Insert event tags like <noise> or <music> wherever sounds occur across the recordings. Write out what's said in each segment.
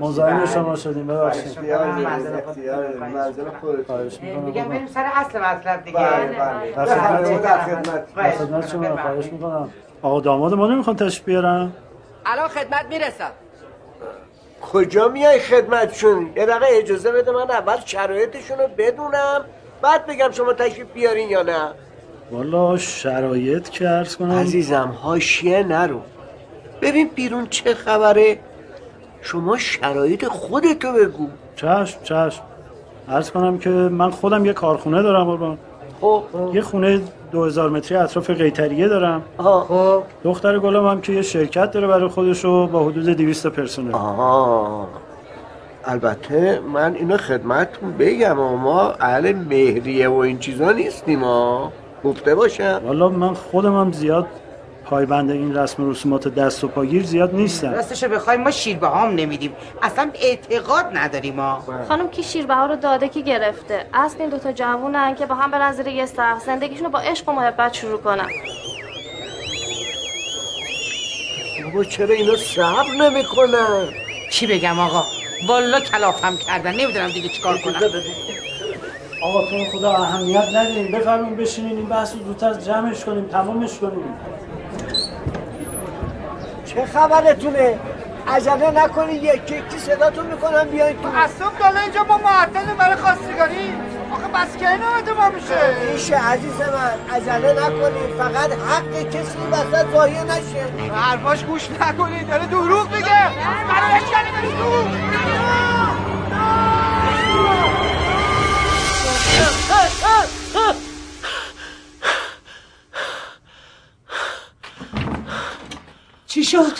مزاحم شما شدیم ببخشید. منزل خودتون. دیگه بریم سر اصل مطلب دیگه. بله بله. بفرمایید در خدمت در خدمت. شما خواهش می‌کنم. آقا داماد ما نمی‌خوان تشریف بیارن الان خدمت می‌رسم. کجا میای خدمتشون؟ یه دقیقه اجازه بده من اول شرایطشون رو بدونم بعد بگم شما تشریف بیارین یا نه. والا شرایط که عرض کنم. عزیزم هاشیه نرو. ببین بیرون چه خبره؟ شما شرایط خودتو بگو. چشم چشم. عرض کنم که من خودم یه کارخونه دارم قربان خب. یه خونه 2000 متری اطراف قیتریه دارم. خب دختر گلم هم که یه شرکت داره برای خودشو با حدود 200 پرسنل. آها. البته من اینو خدمتتون بگم اما ما اهل مهریه و این چیزا نیستیم ها گفته باشم. والا من خودم هم زیاد پایبند این رسم و رسومات دست و پاگیر زیاد نیستم راستشو بخوایم ما شیر هم نمیدیم. اصلا اعتقاد نداریم ما خانم کی شیربه ها رو داده کی گرفته؟ اصل این دوتا جوونن که با هم برن زیر یه سقف. زندگیشون رو با عشق و محبت شروع کنن. بابا چرا اینا صبر نمی‌کنن؟ چی بگم آقا؟ والا کلافم کردن. نمی‌دونم دیگه چیکار کنم. آقا تو خدا اهمیت ندیم بفرمین بشینین این بحث رو زودتر جمعش کنیم تمامش کنیم. چه خبرتونه؟ عجله نکنید یکی یکی صداتون می‌کنم بیاین تو. اصلا داله اینجا ما معطل برای خواستگاری. آخه بس که اینو ما میشه. میشه عزیز من عجله نکنید فقط حق کسی وسط ضایع نشه. حرفاش گوش نکنید داره دروغ میگه. برای دروغ؟ چی شد؟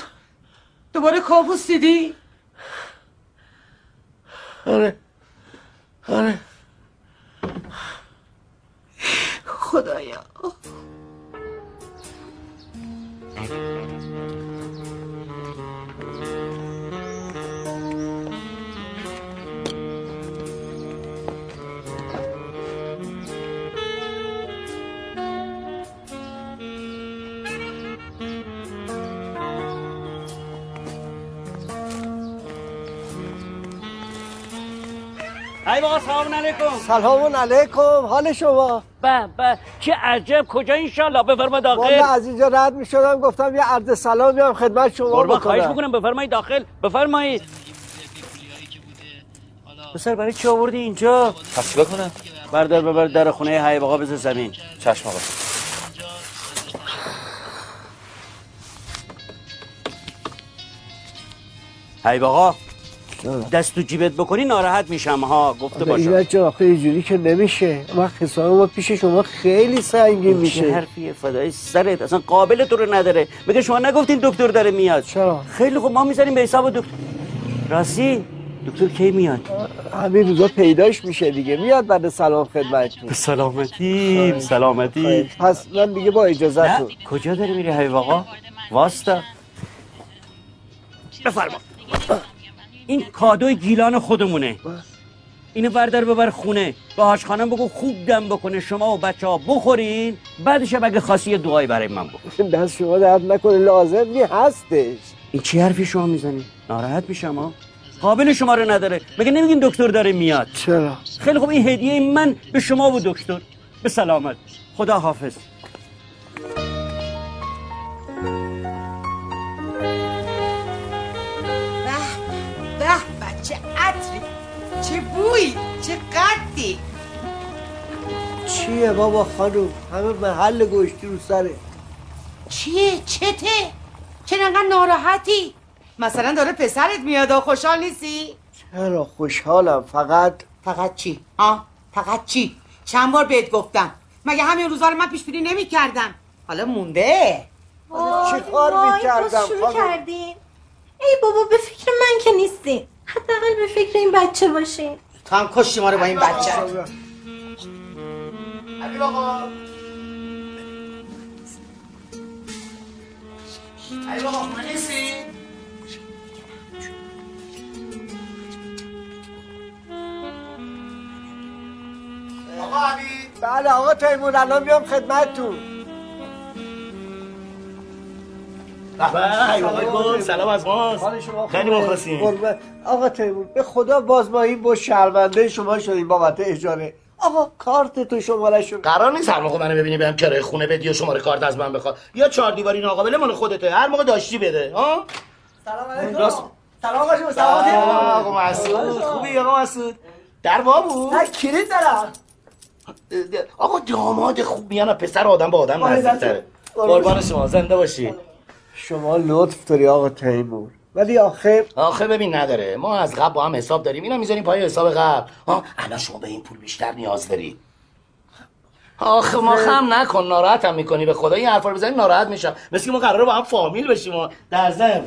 دوباره کابوس دیدی؟ آره آره خدایا ای بابا سلام علیکم. سلام علیکم حال شما؟ به به. چه عجب کجا انشالله؟ بفرما داخل. والا از اینجا رد می شدم گفتم یه عرض سلام بیام خدمت شما قربان خواهش بکنم می‌کنم بفرمایید داخل. بفرمایید. پسر برای چی آوردی اینجا؟ پس چیکار کنم؟ بردار ببر در خونه های بقا بز زمین. چشم آقا. های بقا دست تو جیبت بکنی ناراحت میشم. ها گفته این باشم بچه آخه اینجوری که نمیشه. ما حساب ما پیش شما خیلی سنگین چه میشه. حرفیه فدای سرت. اصلا قابل تو رو نداره. میگه شما نگفتین دکتر داره میاد؟ چرا؟ خیلی خوب ما می‌ذاریم به حساب دکتر. راستی دکتر کی میاد؟ همین روزا پیداش میشه دیگه. میاد بعد سلام خدمتتون به سلامتی به سلامتی. پس من دیگه با نه اجازهتون کجا داری میری های آقا؟ واستا بفرما. این کادوی گیلان خودمونه. اینو بردار ببر خونه. به هاش خانم بگو خوب دم بکنه. شما و بچه ها بخورین. بعدش اگه یه دعایی برای من بکن. <laughs> دست شما درد نکنه. لازم نی هستش. این چی حرفی شما می‌زنی؟ ناراحت میشم ها قابل شما رو نداره. مگه نمیگین دکتر داره میاد؟ چرا؟ خیلی خوب این هدیه من به شما و دکتر. به سلامت. خدا حافظ قدی چیه بابا خانوم همه محل گوشتی رو سره. چیه؟ چته؟ چرا انقدر ناراحتی؟ مثلا داره پسرت میاد و خوشحال نیستی؟ چرا خوشحالم؟ فقط فقط چی؟ ها فقط چی؟ چند بار بهت گفتم. مگه همین روزا رو من پیش بینی نمی‌کردم؟ حالا مونده. چی کار می‌کردم شروع کردین ای بابا به فکر من که نیستین حداقل به فکر این بچه باشین تو هم کشتی ما رو با این بچه. علی آقا علی آقا خونه نیستی؟ آقا علی. بله آقا تیمور الان میام خدمتتون. آقای گل سلام از ماست شما خیلی؟ مخلصیم. آقا تیمور به خدا باز ما این با شرمنده شما شدیم بابت اجاره. آقا کارت تو شماره شد قرار نیست هر موقع منو ببینی برم کرایه خونه بدی و شماره کارت از من بخواد. یا چهار دیواری ناقابل مال خودته. هر موقع داشتی بده ها؟ سلام. علیکم. سلام آقا جون سلام آقا مسعود. خوبی آقا مسعود؟ در وا بود؟ نه کلید دارم. آقا داماد خوب میان پسر آدم با آدم نزدیکتره. قربان. قربان شما زنده باشی. شما لطف داری آقا تیمور. ولی آخه آخه ببین نداره. ما از قبل با هم حساب داریم. اینا می‌ذاریم پای حساب قبل. ها الان شما به این پول بیشتر نیاز داری. آخه ما خم نکن. ناراحتم می‌کنی. به خدا این حرفا رو بزنی ناراحت میشم. مثل که ما قراره با هم فامیل بشیم و در ضمن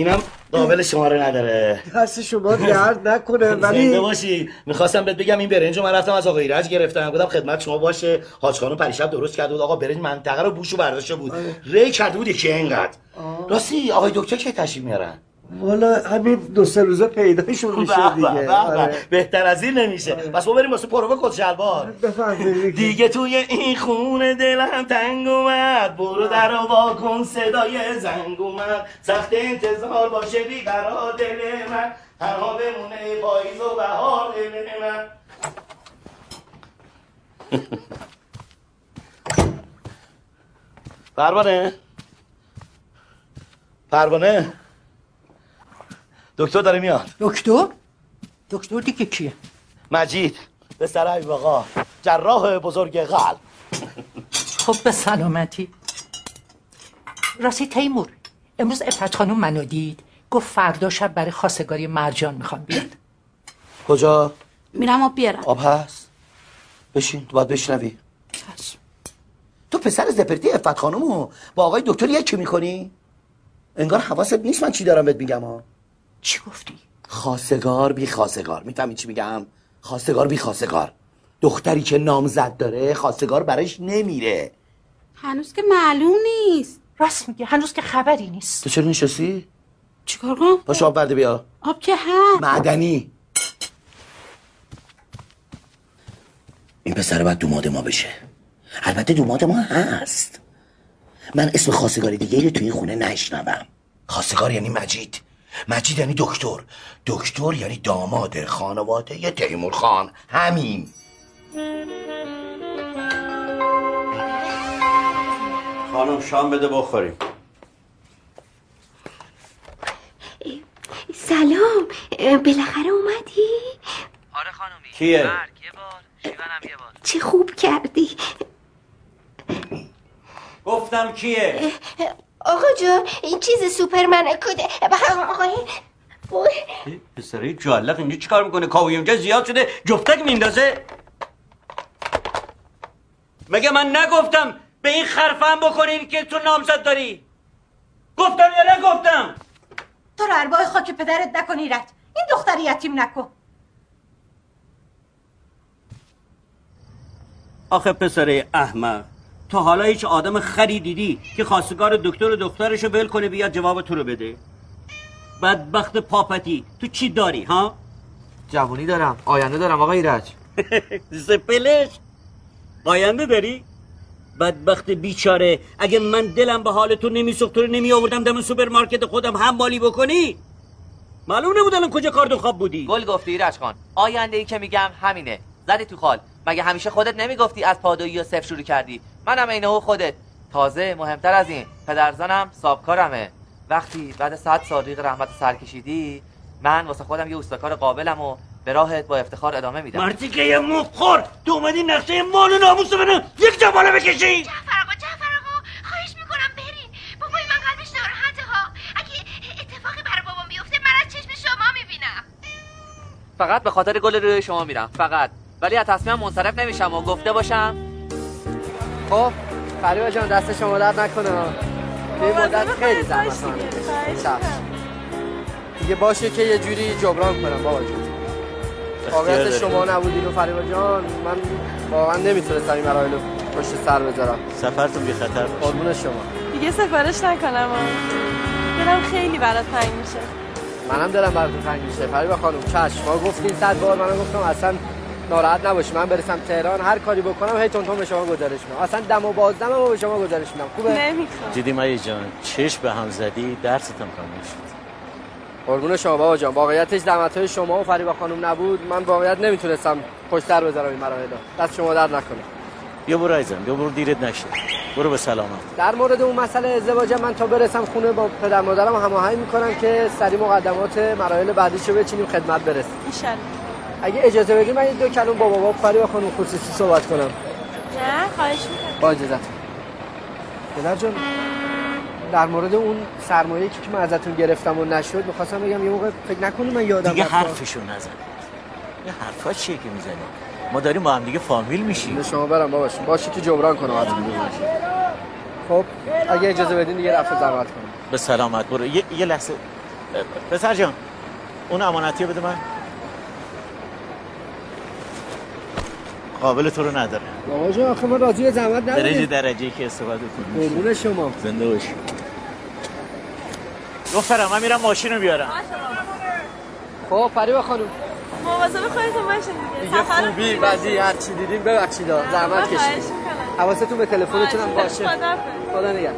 اینم قابل شماره نداره. دست شما درد نکنه <laughs> زنده ولی باشی. می‌خواستم بهت بگم این برنج رو من رفتم از آقا ایرج گرفتم. گفتم خدمت شما باشه. حاج خانم پریشب درست کرده بود. آقا برنج منطقه رو بوشو برداشته بود. ری کرده بود یکی اینقدر. راستی آقای دکتر کی تشریف میارن؟ والا همین دو سه روزه پیداشون میشه دیگه. آره. بهتر از این نمیشه. پس ما بریم واسه پروبه کد شلوار. دیگه توی این خونه دلم تنگ اومد. برو در وا کن صدای زنگ اومد. سخت انتظار باشه بیقرار دل من. تنها بمونه پاییز و بهار دل من. <laughs> پروانه. پروانه. دکتر داره میاد. دکتر؟ دکتر دیگه کیه؟ مجید به سرای آقا جراح بزرگ قلب. خب به سلامتی. راستی تیمور امروز افت خانم منو دید. گفت فردا شب برای خواستگاری مرجان می‌خوام بیاد. کجا؟ میرم آب بیارم. آب هست؟ بشین تو باید بشنوی. تو پسر زپرتی افت خانومو. با آقای دکتر یکی می‌کنی؟ انگار حواست نیست من چی دارم بهت میگم ها. چی گفتی؟ خواستگار بی خواستگار می‌فهمی چی میگم؟ خواستگار بی خواستگار دختری که نامزد داره خواستگار براش نمیره. هنوز که معلوم نیست. راست میگه هنوز که خبری نیست. تو چرا نشستی؟ چیکار کنم؟ پاشو آب برده بیا. آب که هست. معدنی. این پسر باید دوماد ما بشه. البته دوماد ما هست. من اسم خواستگاری دیگه رو توی این خونه نشنوم. خواستگار یعنی مجید. مجید یعنی دکتر. دکتر یعنی داماد خانواده یه تیمور خان. همین. خانم شام بده بخوریم. سلام. بالاخره اومدی؟ آره خانومی. کیه؟ مرگ. یه بار. شیونم یه بار. چه خوب کردی. گفتم کیه؟ آقا جان این چیز سوپرمنه کده آقای پسره جالق اینجا چیکار می‌کنه؟ کاوی اونجا زیاد شده جفتک میندازه. مگه من نگفتم به این خرفم بکنین که تو نامزد داری؟ گفتم یا نگفتم؟ تو رو اربای خاک پدرت نکنی رد. این دختر یتیم نکن. آخه پسره احمق. تو حالا هیچ آدم خری دیدی که خواستگار دکتر و دخترشو ول کنه بیاد جواب تو رو بده؟ بدبخت پاپتی تو چی داری ها؟ جوونی دارم آینده دارم آقا ایرج. <laughs> زپلشک آینده داری؟ بدبخت بیچاره اگه من دلم به حال تو نمیسوخت تو رو نمی آوردم دم سوپرمارکت خودم حمالی بکنی؟ معلوم نبود الان کجا کارتن خواب بودی. گل گفتی ایرج خان آینده ای که میگم همینه. زدی تو خال. مگه همیشه خودت نمی‌گفتی از پادویی و صفر شروع کردی؟ منم عینه خودت تازه مهمتر از این پدرزنم صابکارمه. وقتی بعد صد سال ریق رحمت سر کشیدی من واسه خودم یه اوستاکار قابلم و به راهت با افتخار ادامه میدم. مردی که یه مخور تو اومدی نقشه مال و ناموس منو یک جماله بکشی! جعفر آقا جعفر آقا خواهش می‌کنم برین. بابای من قلبش ناراحته ها. اگه اتفاقی برای بابام بیفته من از چشم شما می‌بینم. فقط به خاطر گل روی شما میرم. فقط. ولی از تصمیم منصرف نمیشم و گفته باشم خب فریبا جان دست شما درد نکنه. این مدت خیلی زحمت. دیگه باشه که یه جوری جبران کنم بابا جون. واقعیت شما نبودین و فریبا جان. من واقعا نمی‌تونستم این مراحل پشت سر بذارم. سفرتون بی خطر قربون شما. دیگه سفارش نکنم. دلم خیلی برات تنگ میشه. منم دلم براتون تنگ میشه. فریبا خانم چشم. ما گفتیم صد بار منم گفتم اصلا ناراحت نباشی. من برسم تهران هر کاری بکنم هی تون به شما گزارش میدم. اصلا دم و بازدم به شما گزارش میدم. خوبه؟ نمی‌خوام. دیدی مایی جان چشم به هم زدی درستم کامل شد قربون شما بابا جان. واقعیتش زحمت های شما و فریبا خانم نبود. من واقعیت نمی‌تونستم پشت سر بذارم این مراحل دست شما درد نکنه. بیا برو عزیزم بیا برو دیرت نشه. برو به سلامت. در مورد اون مسئله ازدواج من تا برسم خونه با پدر مادرم هماهنگ می‌کنم که سری مقدمات مراحل بعدیشو بچینیم خدمت برسیم. ایشالله اگه اجازه بدید من دو کلمه با بابا فریبا خانم خصوصی صحبت کنم. نه خواهش می‌کنم. با اجازت پدر جان در مورد اون سرمایه که من ازتون گرفتم و نشد می‌خواستم بگم یه موقع فکر نکنی من یادم دیگه. حرفشو نزن. یه حرفا چیه که می‌زنی؟ ما داریم با هم دیگه فامیل میشیم. شما برم باباش باشی که جبران کنم ازتون. خب اگه اجازه بدین دیگه رفت زحمت کنم. به سلامت برو. یه, یه لحظه. پسر جان اون امانتی رو بده من. قابل تو رو نداره بابا جان آخه من راضی به زحمت درجه نداریم درجه که استفاده کنی قربون شما. زنده باشی. دخترم من میرم ماشین رو بیارم. خب فریبا خانم. مواظب خودتون باشین دیگه. خوبی بعدی هر چی دیدیم ببخشید. زحمت کشید حواستون به تلفنتون هم باشه. خدا نگهدار.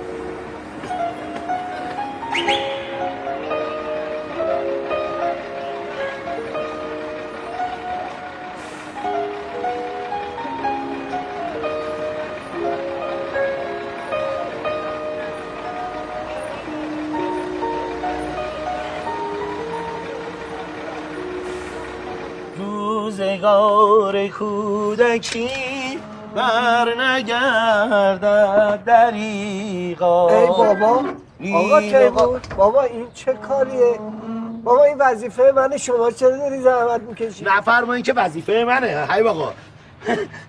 روزگار کودکی بر نگردد دریغا. ای بابا آقا تیمور بابا این چه کاریه؟ بابا این وظیفه من شما چرا داری زحمت می‌کشی؟ نفرمایین که وظیفه منه. هی آقا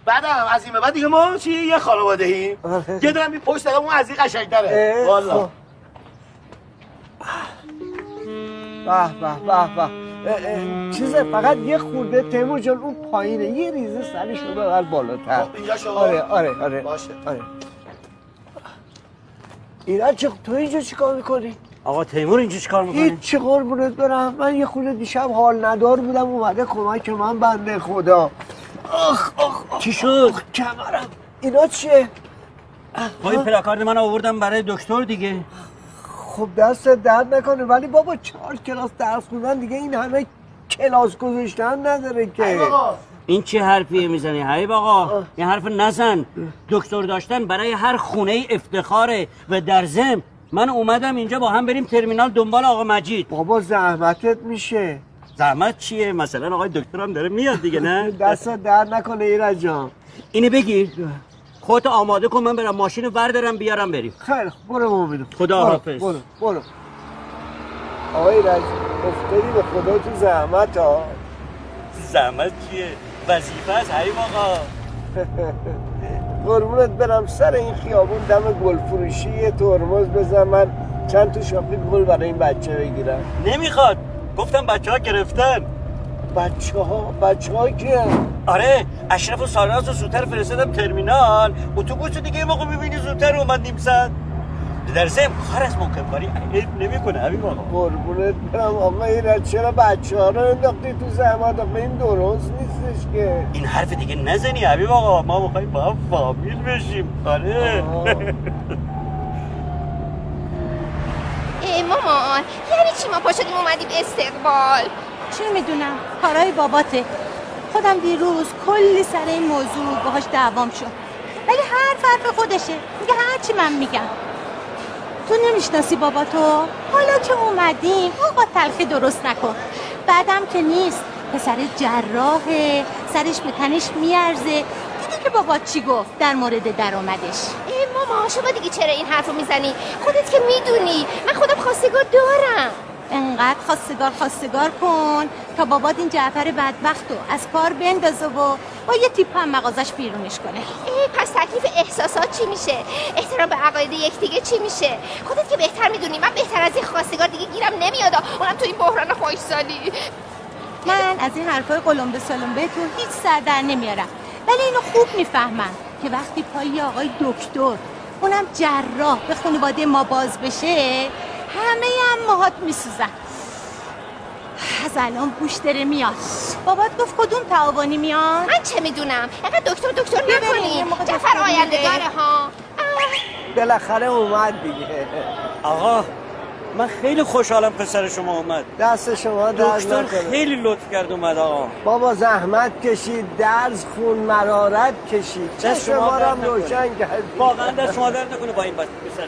بعدم از این بعد دیگه ما چی؟ یه خانواده ایم. یه دارم این پشت دارم اون از این قشنگتره. اه، والا. خب. به به به به. چیزه فقط یه خورده تیمور جان اون پایینه. یه ریزه سرش رو ببر بالاتر. خب،. آره آره آره. باشه. آره. ایران چه تو اینجا چیکار می‌کنی؟ آقا تیمور اینجا چیکار می‌کنه؟ هیچ چه قربونت برم. من یه خورده دیشب حال ندار بودم اومده کمک من بنده خدا. آخ آخ چی شد؟ کمرم. اینا چیه؟ با این پلاکارد من آوردم برای دکتر دیگه. خب دست درد نکنه ولی بابا چهار کلاس درس خوندن دیگه این همه کلاس گذاشتن نداره که. این چه حرفیه می‌زنی حیب آقا؟ این حرف نزن. دکتر داشتن برای هر خونه ای افتخاره و در ضمن من اومدم اینجا با هم بریم ترمینال دنبال آقا مجید. بابا زحمتت میشه. زحمت چیه؟ مثلا آقای دکترم داره میاد دیگه نه؟ <laughs> دست درد نکنه ایرج جان. اینو بگیر. خودت آماده کن من برم ماشین رو بردارم بیارم بریم. خیلی خوب برو مومنو خدا برو، حافظ. برو برو. آقای ایرج افتادی به خدا تو زحمت ها؟ زحمت چیه؟ وظیفه از حیب آقا. <laughs> قربونت برم سر این خیابون دم گل فروشی یه ترمز بزن من چند تا شاپی گل برای این بچه بگیرم. نمی‌خواد. گفتم بچه ها گرفتن. بچه ها بچه ها کیه آره اشرف و سارناز رو زودتر فرستادم ترمینال. اتوبوس دیگه یه موقع می‌بینی زودتر اومد نیم ساعت. در ضمن خواهر از ممکن کاری عیب نمی‌کنه همین آقا. قربونت برم آقا ایرج چرا بچه ها رو انداختی تو زحمت آقا این درست نیستش که. این حرف دیگه نزنی حبیب آقا. ما می‌خوایم با هم فامیل بشیم. آره. <laughs> ای مامان یعنی چی ما پا شدیم اومدیم استقبال؟ چه می‌دونم؟ کارهای باباته. خودم دیروز کلی سر این موضوع باهاش دعوام شد. ولی هر حرف خودشه. میگه هرچی من میگم. تو نمی‌شناسی بابا تو حالا که اومدیم آقا تلخی درست نکن. بعدم که نیست پسر جراحه سرش به تنش میارزه. دیدی که بابا چی گفت در مورد درآمدش؟ ای ماما شما دیگه چرا این حرف می‌زنی؟ خودت که می‌دونی. من خودم خواستگار دارم. انقدر خواستگار خواستگار کن تا بابات این جعفر بدبخت رو از کار بندازه و با یه تیپ هم مغازش بیرونش کنه. ای پس تکلیف احساسات چی میشه؟ احترام به عقاید یکدیگه چی میشه؟ خودت که بهتر می‌دونی. من بهتر از این خواستگار دیگه گیرم نمیاد. اونم تو این بحران خواهشسالی من از این حرفای قلمبه سلمبه تو هیچ سر در نمیارم. ولی اینو خوب می‌فهمم که وقتی پای آقای دکتر اونم جراح به خانواده ما باز بشه همه هم موهات میسوزن. از الان بوش داره میاد. بابات گفت کدوم تعاونی میاد؟ من چه می‌دونم؟ اینقدر دکتر دکتر نکنی. میره. داره ها بالاخره اومد دیگه. آقا من خیلی خوشحالم پسر شما اومد. دست شما درد دکتر خیلی لطف کرد اومد آقا. بابا زحمت کشید درز خون مرارت کشید. چه شما هم نکنه. روشن کرد واقعا دست شما درد نکنه با این بس پسر.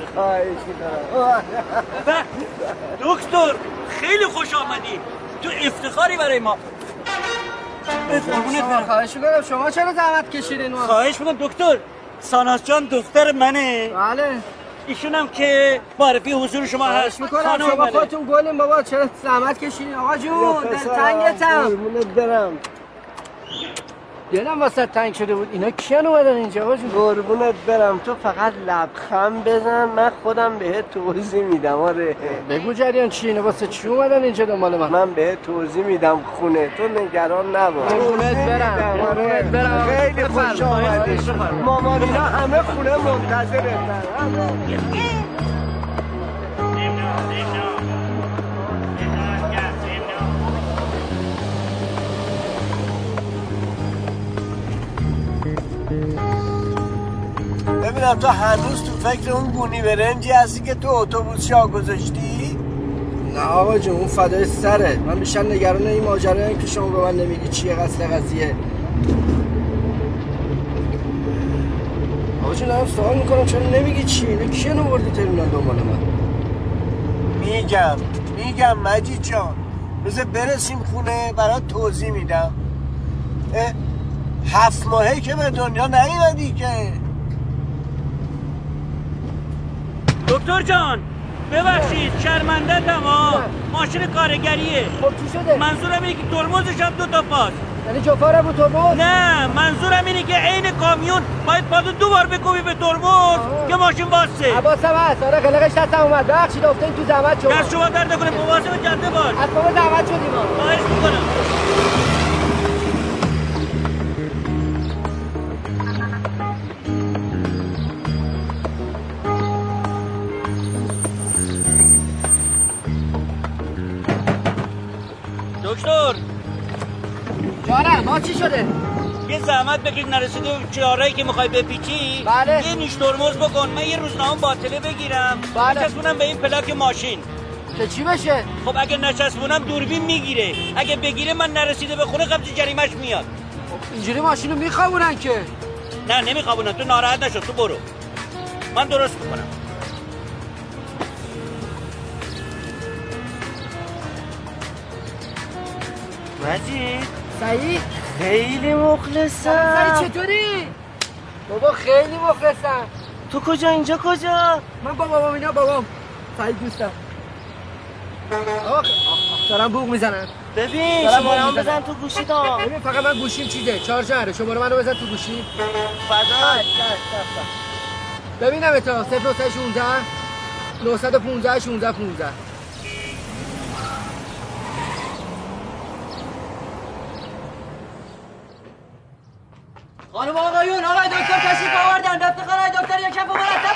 دکتر خیلی خوش آمدی. تو افتخاری برای ما. خواهش می‌کنم. شما چرا زحمت کشیدین؟ ما خواهش می‌کنم دکتر. ساناس جان دختر منه. بله. ایشونم که معرفی حضور شما هست. می‌کنم خانم شما. خودتون گلین بابا چرا زحمت کشیدین؟ آقا جون دلتنگتم برم. دلم واسه تنگ شده بود. اینا کیان اومدن اینجا؟ آقا جون. قربونت برم. تو فقط لبخند بزن. من خودم بهت توضیح میدم. آره. بگو جریان چی؟ اینا واسه چی اومدن اینجا دنبال من؟ من بهت توضیح میدم خونه. تو نگران نباش. قربونت برم، آره. قربونت برم. خیلی خوش آمدی. بفرمایید. مامانینا همه خونه منتظرتن ببینم تو هنوز تو فکر اون گونی برنجی هستی که تو اتوبوس جا گذاشتی؟ نه آقا جون اون فدای سره. من بیشتر نگران این ماجرا که شما به من نمیگی چیه قصد قضیه. آقا جون دارم سوال می‌کنم چرا نمیگی چی؟ اینا کیه نوردی ترمینال دنبال من؟ میگم. میگم مجید جان. بذار برسیم خونه برات توضیح میدم. هفت ماهه که به دنیا نیومدی که. دکتر جان ببخشید شرمنده تمام ماشین کارگریه. خب چی شده؟ منظورم اینه که ترمزش هم دو تا پاس یعنی جفاره بود ترمز؟ نه منظورم اینه که عین کامیون باید پادو دو بار بکوبی به ترمز که ماشین باسه. عباسم هست. آره قلقش دستم اومد. بخشید افتادین تو زحمت شما. دست شما درد نکنه مواظب جاده باش. از بابا زحمت شدیم. ما خواهش می‌کنم. دکتر. جانم ما چی شده؟ یه زحمت بکش نرسیده به چهارهایی که می‌خوای بپیچی. بله. یه نیش ترمز بکن من یه روزنامه باطله بگیرم. بله. بچسبونم به این پلاک ماشین. که چی بشه؟ خب اگه نچسبونم دوربین می‌گیره. اگه بگیره من نرسیده به خونه قبض جریمش میاد. اینجوری ماشین رو میخوابونن که. نه نمیخوابونم تو ناراحت نشو تو برو. من درست می‌کنم. مجید سعید؟ خیلی مخلصم. سعید چطوری؟ بابا خیلی مخلصم. تو کجا؟ اینجا کجا؟ من با بابام اینا بابام. سعید دوستم. آخ دارم بوق می‌زنن ببین شماره می‌زنن. بزن تو گوشی تا ببین فقط من گوشیم چیزه. چارجره شماره منو بزن تو گوشی فدای ببینم تا 0916 915 16 15 خانم آقایون آقای دکتر تشریف آوردن افتخار آقای دکتر یک کف مرتب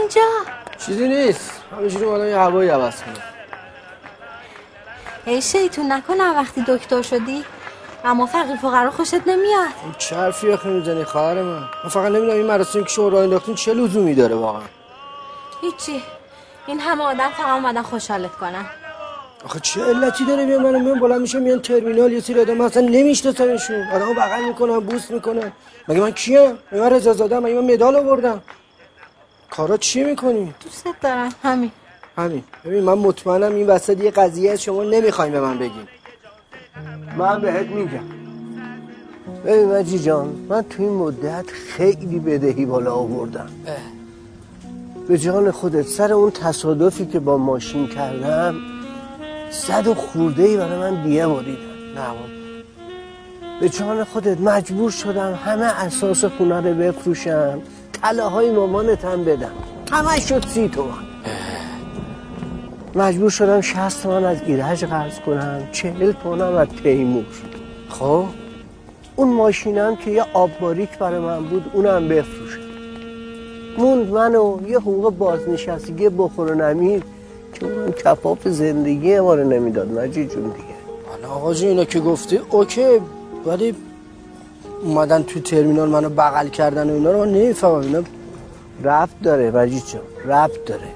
اینجا چیزی نیست. همینجوری اومدم یه هوایی عوض کنم. ای شیطون نکنم وقتی دکتر شدی. اما فقیر فقرا خوشت نمیاد. این چه حرفی آخه می‌زنی خواهر من؟ من فقط نمی‌دونم این مراسمی که شما راه انداختین چه لزومی داره واقعا. هیچی. این همه آدم فقط اومدن خوشحالت کنن. آخه چه علتی داره بیا منو میان بلند میشه میان ترمینال یه سری آدم اصلا نمیشناسمشون آدمو بغل می‌کنن بوس می‌کنن. مگه من کیم؟ مگه من رضا زاده مگه من مدال آوردم؟ کارا چی می‌کنی؟ دوست دارم همین. همین. ببین من مطمئنم این وسط یه قضیه از شما نمی‌خوایم به من بگین. من بهت میگم. ببین مجی جان من تو این مدت خیلی بدهی بالا آوردم. به جان خودت سر اون تصادفی که با ماشین کردم صد و خورده ای برای من دیه بریدن نه به جان خودت مجبور شدم همه اساس خونه رو بفروشم. طلاهای مامانت هم بدم. همه شد سی تومن مجبور شدم شست تومن از ایرج قرض کنم چهل تومنم از تیمور. خب اون ماشینم که یه آب باریک برای من بود اونم بفروشم. موند منو یه حقوق بازنشستگی بخور و نمیر که اون کفاف زندگی ما رو نمی‌داد مجید جون دیگه. حالا آقا اینا که گفتی اوکی ولی اومدن تو ترمینال منو بغل کردن و اینا رو من نمی‌فهمم. اینا رفت داره مجید جان رفت داره.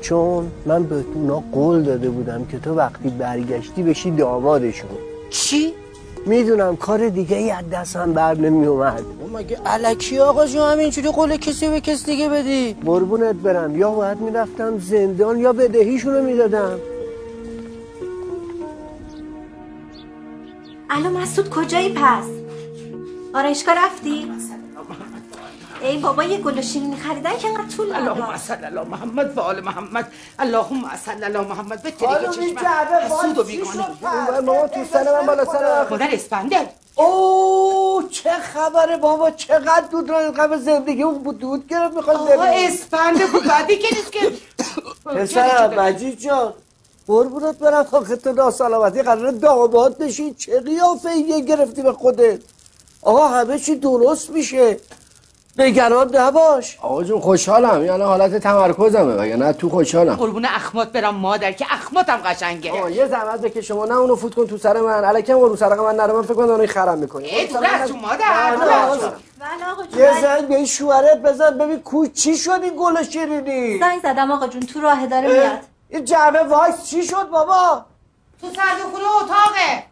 چون من به اونا قول داده بودم که تو وقتی برگشتی بشی دامادشون. چی؟ می‌دونم کار دیگه ای از دستم بر نمی اومد مگه علکی آقا جون همینجوری قول کسی به کس دیگه بدی؟ قربونت برم. یا باید می‌رفتم زندان یا بدهیشونو می‌دادم. الان مسعود کجایی پس؟ آرایشگاه رفتی؟ ای بابا یه گل و شیرینی خریدن که انقدر طول اللهم نداد صل علی محمد و آل محمد. اللهم صل علی محمد. این چشمم. جعبه حسود و بیگانه. ماما تو سر من بالا سر اسپنده اوه چه خبره بابا. چقدر دود رو قبل زندگی؟ اون بود دود گرفت می‌خواد آقا اسپنده بود. بعدی که نیست که. پسر مجید جان قربونت برم. آخه تو ناسلامتی قرار داماد بشی چه قیافه یه گرفتی به خودت؟ آقا همه چی درست میشه. نگران نباش. آقا جون خوشحالم. یعنی حالت تمرکزمه وگرنه تو خوشحالم. قربون اخمات برم مادر که اخماتم قشنگه. آقا یه زحمت بکش. شما نه اونو فوت کن تو سر من. الکم رو سر من نره. من فکر کنم دارن خرم می‌کنی ای دور از تو مادر. از تو. یه زنگ به این شوهرت بزن ببین کو چی شد این گل شیرینی؟ زنگ زدم آقا جون تو راه داره میاد. این جعبه وایت چی شد بابا؟ تو سردخونه اتاقه.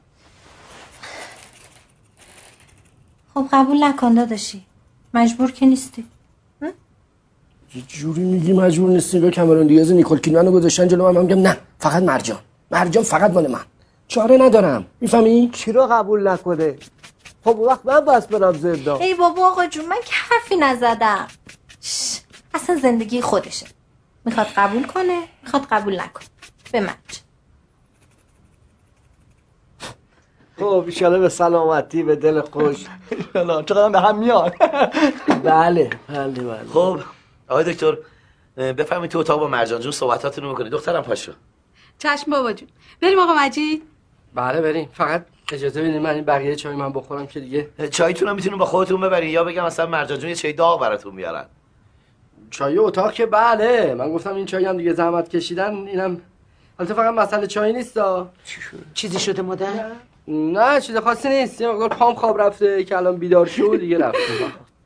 خب قبول نکن داداشی. مجبور که نیستی. یه جوری میگی مجبور نیستی؟ نگاه کامرون دیاز نیکل کیدمن رو گذاشتن جلو من من میگم نه فقط مرجان. مرجان فقط مال من. چاره ندارم. می‌فهمی؟ رو قبول نکنه؟ خب اون وقت من بس برم زندان. ای بابا آقا جون من که حرفی نزدم. اصلا زندگی خودشه. می‌خواد قبول کنه می‌خواد قبول نکنه. به من چه؟ خب ایشالا به سلامتی به دل خوش. ایشالا چقدر به هم میاد بله بله بله. خب آقای دکتر بفهمید تو اتاق با مرجان جون صحبتاتونو می‌کنید دخترم پاشو چشم بابا جون. بریم آقا مجید. بله بریم. فقط اجازه بدین من این بقیه چای من بخورم که دیگه. چایتون هم می‌تونین با خودتون ببرین یا بگم اصلا مرجان جون یه چای داغ براتون بیارن. چای اتاق که بله. من گفتم این چای هم دیگه زحمت کشیدن اینم. البته فقط مسئله چای نیست چیزی شده مادر؟ نه چیز خاصی نیست. یه مقدار پام خواب رفته که الان بیدار شد دیگه رفته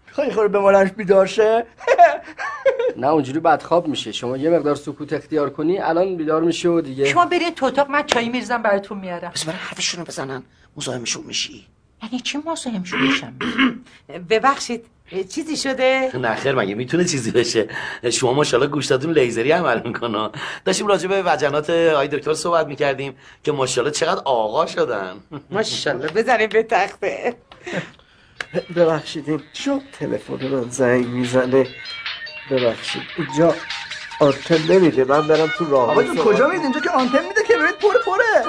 خیلی خوره به مالش بیدار شه؟ نه اونجوری بدخواب میشه. شما یه مقدار سکوت اختیار کنی الان بیدار میشه و دیگه. شما برید تو اتاق من چای میریزم براتون میارم. بس برای حرفشونو بزنن مزاحمشون میشی. یعنی چی مزاحمشون میشم؟ <clears throat> ببخشید. چیزی شده؟ نه خیر مگه می‌تونه چیزی بشه؟ شما ماشاءالله گوشتاتون لیزری عمل می‌کنه. داشتیم راجع به وجنات آی دکتر صحبت می‌کردیم که ماشاءالله چقدر آقا شدن. ماشاءالله بزنیم به تخته. ببخشید این شو تلفن رو زنگ می‌زنه؟ ببخشید اینجا آنتن نمیده من برم تو راه آقا جون کجا میید اینجا که آنتن میده که برید پر پره.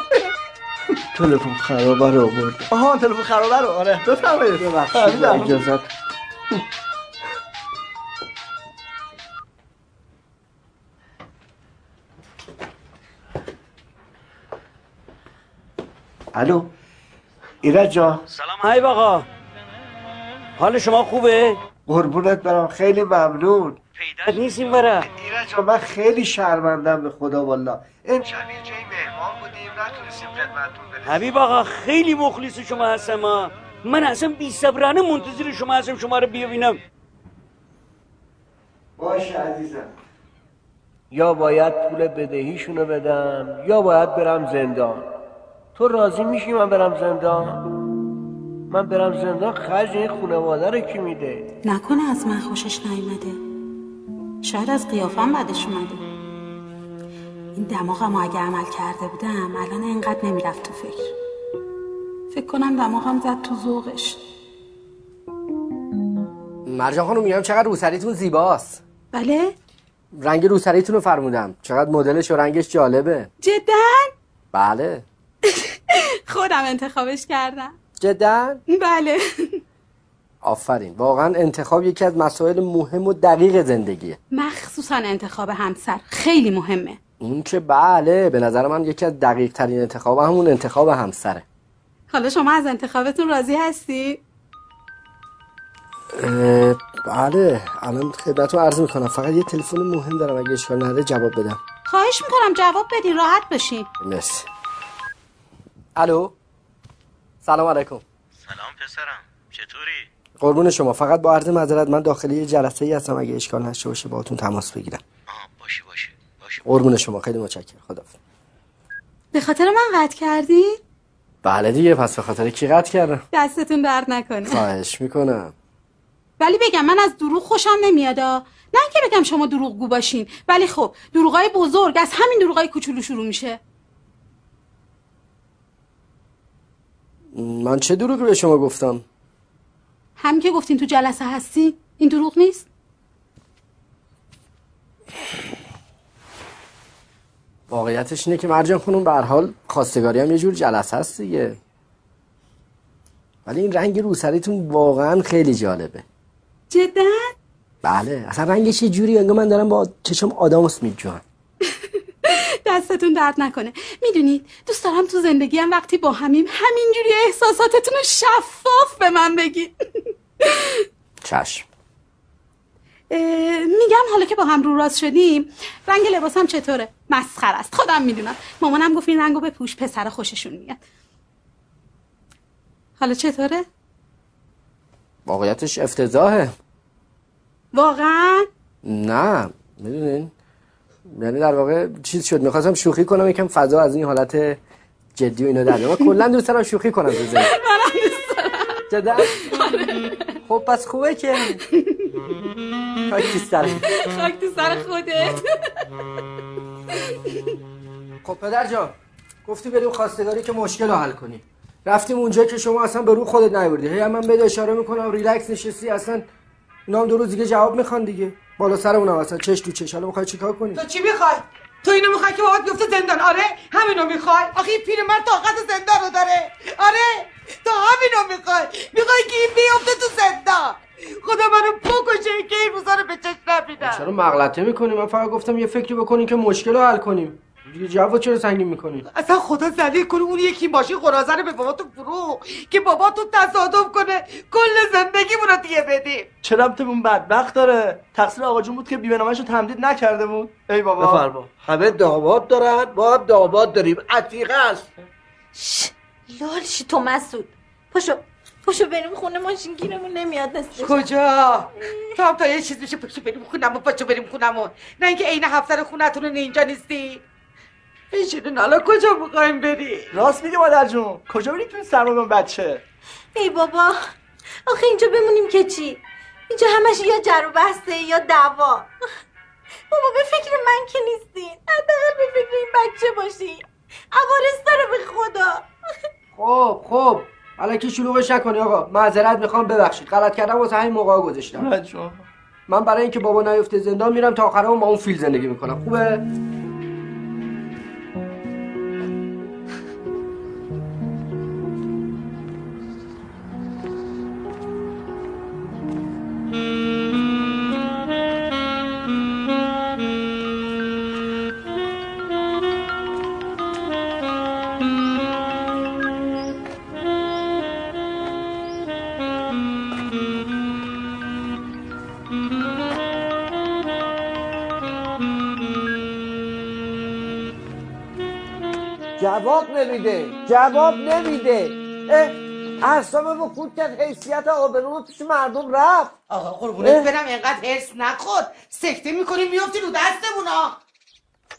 تلفن خرابه رو آورد. آها تلفن خرابه رو آره. بفرمایید. ببخشید. اجازت. الو ایرج جان سلام های آقا حال شما خوبه؟ قربونت برم خیلی ممنون. پیدا نیست این برا. ایرج جان من خیلی شرمندم به خدا والا امشب یه جایی مهمان بودیم نتونستیم خدمتتون برسیم. حبیب آقا خیلی مخلص شما هستم ها من اصلا بی صبرانه منتظر شما هستم شما رو ببینم باشه عزیزم. یا باید پول بدهیشونو بدم یا باید برم زندان. تو راضی میشی من برم زندان؟ من برم زندان خرج این خانواده رو کی میده؟ نکنه از من خوشش نیومده. شاید از قیافم بدش اومده. این دماغم اگه عمل کرده بودم الان انقدر نمی‌رفت تو فکر. فکر کنم دماغم زد تو ذوقش. مرجان خانم میگم چقدر روسریتون زیباست. بله؟ رنگ روسریتون رو فرمودم. چقدر مدلش و رنگش جالبه. جدا؟ بله. <laughs> خودم انتخابش کردم. جدا؟ بله. آفرین. واقعا انتخاب یکی از مسائل مهم و دقیق زندگیه. مخصوصا انتخاب همسر. خیلی مهمه. اون که بله به نظر من یکی از دقیق ترین انتخاب همون انتخاب همسره. حالا شما از انتخابتون راضی هستی؟ اه، بله الان خدمتتون عرض می‌کنم. فقط یه تلفن مهم دارم اگه اشکال نداره جواب بدم. خواهش می‌کنم جواب بدین راحت باشین مرسی. الو؟ سلام علیکم. سلام پسرم چطوری؟ قربون شما. فقط با عرض معذرت من داخل یه جلسه ای هستم. اگه اشکال نشه باشه باهاتون تماس بگیرم. باشه باشه باشه. قربون شما. خیلی متشکرم. خدا به خاطر من قطع کردی؟ بله دیگه پس به خاطر کی قطع کردم؟ دستتون درد نکنه. خواهش می‌کنم. ولی بگم من از دروغ خوشم نمیادا نه اینکه بگم شما دروغگو باشین ولی خب دروغای بزرگ از همین دروغای کوچولو شروع میشه. من چه دروغی به شما گفتم؟ هم که گفتین تو جلسه هستی این دروغ نیست؟ واقعیتش اینه که مرجان خانم به هر حال خواستگاری هم یه جور جلسه هست دیگه. ولی این رنگ روسریتون واقعا خیلی جالبه. جدا؟ بله اصلا رنگش یه جوری انگار من دارم با چشم آدامس میجوام <laughs> دستتون درد نکنه. می‌دونید دوست دارم تو زندگیم وقتی با همیم همینجوری احساساتتون رو شفاف به من بگید <laughs> چشم. میگم حالا که با هم رو راست شدیم رنگ لباسم چطوره؟ مسخره است. خودم می‌دونم. مامانم گفت این رنگو بپوش پسر خوششون میاد. حالا چطوره؟ واقعیتش افتضاحه. واقعا؟ نه می‌دونین؟ یعنی در واقع چیز شد. می‌خواستم شوخی کنم یکم فضا از این حالت جدی و اینا در. من کلا دوست دارم شوخی کنم تو زندگی <laughs> جدا؟ خب پس خوبه که. <laughs> خاک تو سرت. خاک تو سر خودت. خب پدر جان گفتی بریم خواستگاری که مشکل رو حل کنی. رفتیم اونجا که شما اصلا به رو خودت نیوردی هی من بده اشاره می‌کنم ریلکس نشستی اصلا اینا هم دو روز دیگه جواب می‌خوان دیگه. بالا سرمونم اصلا چش تو چش. حالا می‌خوای چیکار کنی؟ تو چی می‌خوای؟ تو اینو می‌خوای که بابات بیفته زندان. آره همینو می‌خوای. آخه این پیرمرد طاقت زندان رو داره. آره تو همینو می‌خوای. می‌خوای که این بیفته تو زندان. خدا منو بکشه که این روزا رو به چشم نبینم چرا مغلطه می‌کنی من فقط گفتم یه فکری بکنیم که مشکل رو حل کنیم. دیگه جواب چرا سنگین می‌کنی؟ اصلا خدا ذلیل کنه اون یکی ماشین قرازه رو به بابا تو فرو که بابا تو تصادف کنه. کل زندگیمون رو دیگه بدیم. چه ربطه به اون بدبخت داره؟ تقصیر آقا جون بود که بیمه رو تمدید نکرده بود ای بابا. بفرما. همه داماد دارن ما هم داماد داریم. عتیقه است. لالشی تو مسعود. پاشو پاشو بریم خونه ماشین گیرمون نمیاد نصفش کجا؟ تو هم تا یه چیز میشه پاشو بریم خونمون پاشو بریم خونمون نه اینکه عین هفتر خونتون اینجا نیستی. بشینین حالا کجا می‌خوایم بری راست میگه مادر جون. کجا بریم تو این سرما با بچه؟ ای بابا آخه اینجا بمونیم که چی؟ اینجا همش یا جر و بحثه یا دعوا بابا به فکر من که نیستین حداقل به فکر این بچه باشی. عوارض داره به خدا. خب خب. حالا که شلوغش نکنی آقا. معذرت می‌خوام ببخشید. غلط کردم واسه همین موقع گذاشتم. من برای اینکه بابا نیفته زندان میرم تا آخرام با اون فیل زندگی می‌کنم. خوبه؟ جواب نمیده. اه اعصابمو خود کرد حیثیت آبرو پیش مردم رفت. آقا قربونت برم اینقدر حرس نخور. سکته می‌کنی میفتی رو دستمون ها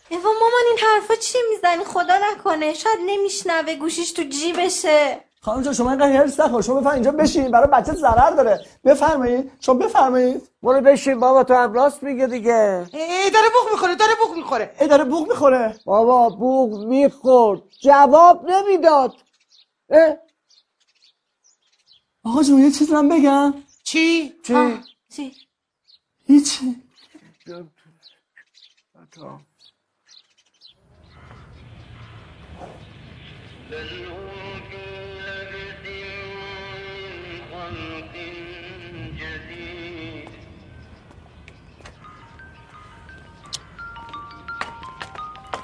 ایوا مامان این حرفا چی می‌زنی؟ خدا نکنه. شاید نمیشنوه گوشیش تو جیبشه. خانم جان شما اینقدر هرس نخور. شما بفرمایید اینجا بشین. برای بچه ضرر داره. بفرمایید. شما بفرمایید. برو بشین بابا تو هم راست میگه دیگه. ای داره بوق می‌خوره داره بوق می‌خوره. ای داره بوق می‌خوره. بابا بوق می‌خورد. جواب نمی‌داد. اه؟ آقا جون یه چیزی من بگم. چی؟ چی؟ چی؟ هیچی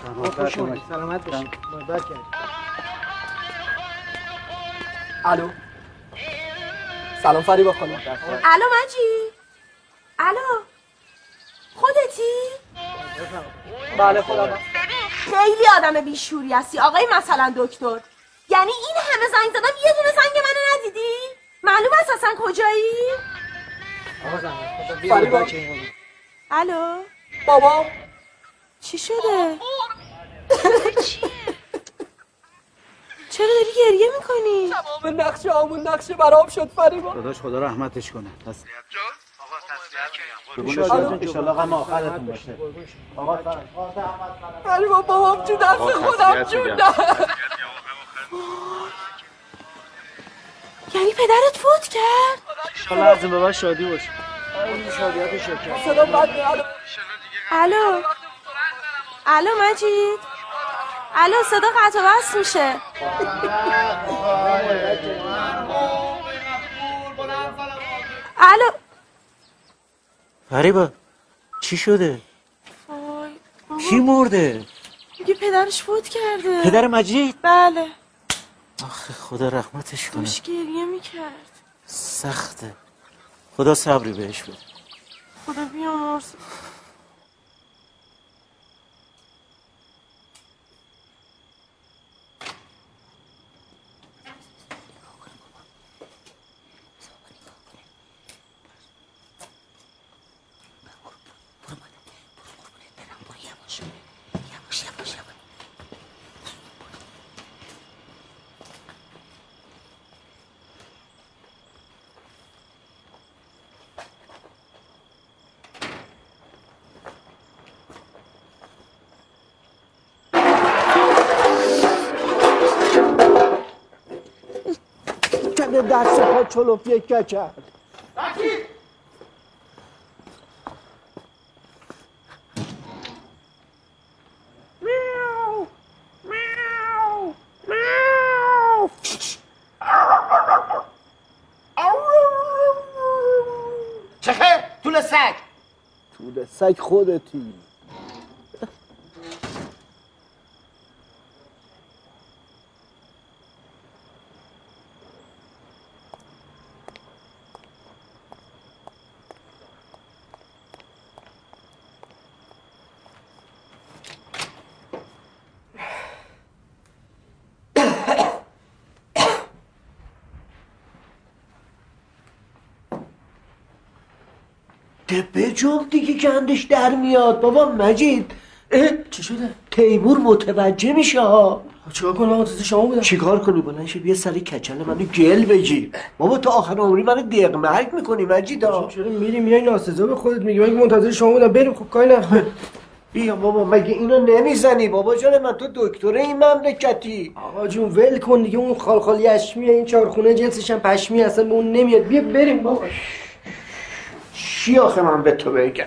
خوش سلامت کرد الو. سلام فریبا خانم. الو مجید الو. خودتی؟ بله خودم. خیلی آدم بیشوری هستی. آقای مثلا دکتر. یعنی این همه زنگ زدم یه دونه زنگ منو ندیدی؟ معلوم است اصلا کجایی؟ فریبا الو. بابا. چی شده؟ چرا داری گریه می‌کنی؟ تمام نقشه آمون نقشه برام شد فریبا. داداش خدا رحمتش کنه. پس ایشالله غم آخرتون باشه. فریبا بابام تو دست خودم جون. <gasps> یعنی پدرت فوت کرد؟ حالا از این به بعد شادی باشه. صدا بد میاد الو. الو مجید. الو صدا قطع وصل میشه. الو. فریبا چی شده؟ کی مرده؟ میگه پدرش فوت کرده. پدر مجید؟ بله. آخه خدا رحمتش کنه. داشت گریه می‌کرد. سخته. خدا صبری بهش بده. خدا بیامرز دست پا چلوف یک کرد. چخه؟ طول سگ. طول سگ خودتی. ده بجنب دیگه گندش در میاد. بابا مجید اه چی شده؟ تیمور متوجه میشه ها. چیکار کنم؟ آقا شما بودم. چیکار کنی؟ بلند بیا سر کچل منو گل بگیر بابا تو آخر عمری منو دق مرگ می‌کنی مجید ها چرا میری میای ناسزا به خودت میگی. من منتظر شما بودم. بریم خب کاری <laughs> بیا بابا مگه اینو نمی‌زنی؟ بابا جان من تو دکتر این مملکتی. آقا جون ول کن دیگه. اون خالخال یشمیه این چهارخونه جنسش هم پشمی اصلا به اون نمیاد. بیا بریم بابا. چی آخه من به تو بگم؟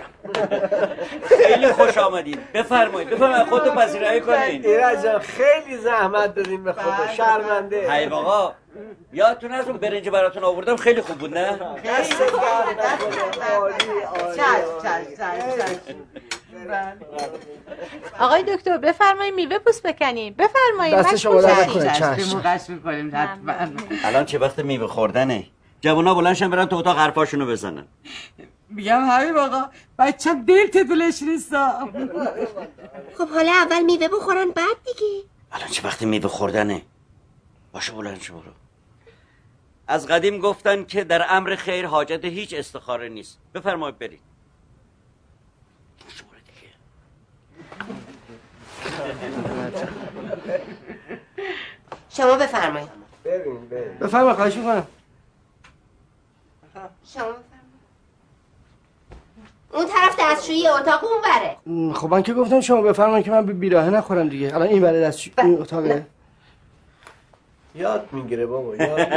خیلی خوش آمدید بفرمایید. بفرمایید. خودتو پذیرایی کنین. ایرج جان خیلی زحمت دادیم به خدا. شرمنده. هی آقا یادتون از اون برنج براتون آوردم؟ خیلی خوب بود نه؟ دست آقای دکتر بفرمایید میوه پوست بکنیم. بفرمایید دست شما خوشم. نکنه چشم. قصد می‌کنیم حتما. الان چه وقت میوه خوردنه؟ جوونا بلندشن برن تو اتاق حرفاشونو بزنن. میگم حبیب آقا بچم دل تدولش نیستا. خب حالا اول میوه بخورن بعد دیگه. الان چه وقت میوه خوردنه؟ باشه بلند شو برو. از قدیم گفتن که در امر خیر حاجت هیچ استخاره نیست. بفرمایید برید. شما بفرمایید. بفرما خواهش می‌کنم. شما اون طرف دستشویی اتاق اون بره. خب من که گفتم شما بفرمایید که من به بیراهه نخورم دیگه. الان این بره دست این اتاقه. یاد می‌گیره بابا یاد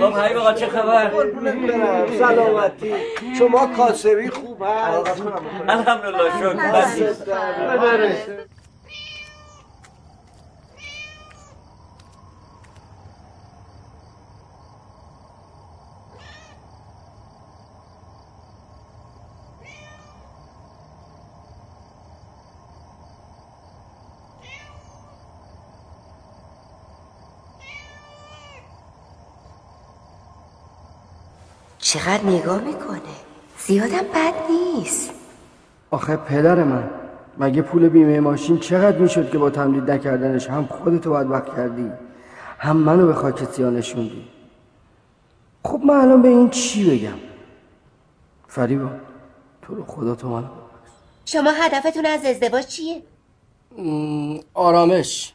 بابا هی بقا چه خبر؟ سلامتی. شما کاسبی خوب هست. الحمدلله شکر. چقدر نگاه می‌کنه. زیادم بد نیست. آخه پدر من مگه پول بیمه ماشین چقدر می‌شد که با تمدید نکردنش هم خودتو باید وقت کردی هم منو به خاک سیاه نشوندی؟ خب من الان به این چی بگم؟ فریبا تو رو خدا تو منو شما هدفتون از ازدواج چیه؟ آرامش.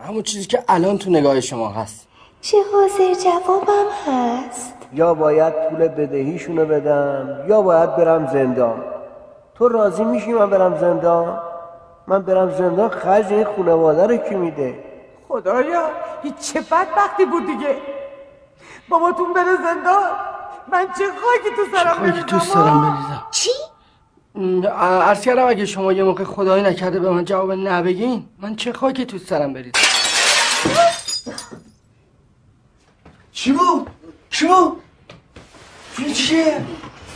همون چیزی که الان تو نگاه شما هست. چه حاضر جوابم هست؟ یا باید پول بدهیشونو بدم یا باید برم زندان. تو راضی میشی من برم زندان؟ من برم زندان خرج این خانواده رو کی میده؟ خدایا این چه بدبختی بود دیگه؟ باباتون بره زندان؟ من چه خاکی تو سرم خاکی تو سرم بریزم؟ چی؟ عرض کردم اگه شما یه موقع خدایی نکرده به من جواب نبگین من چه خاکی تو سرم بریزم؟ <laughs> چی بود؟ چی بود؟ چیه؟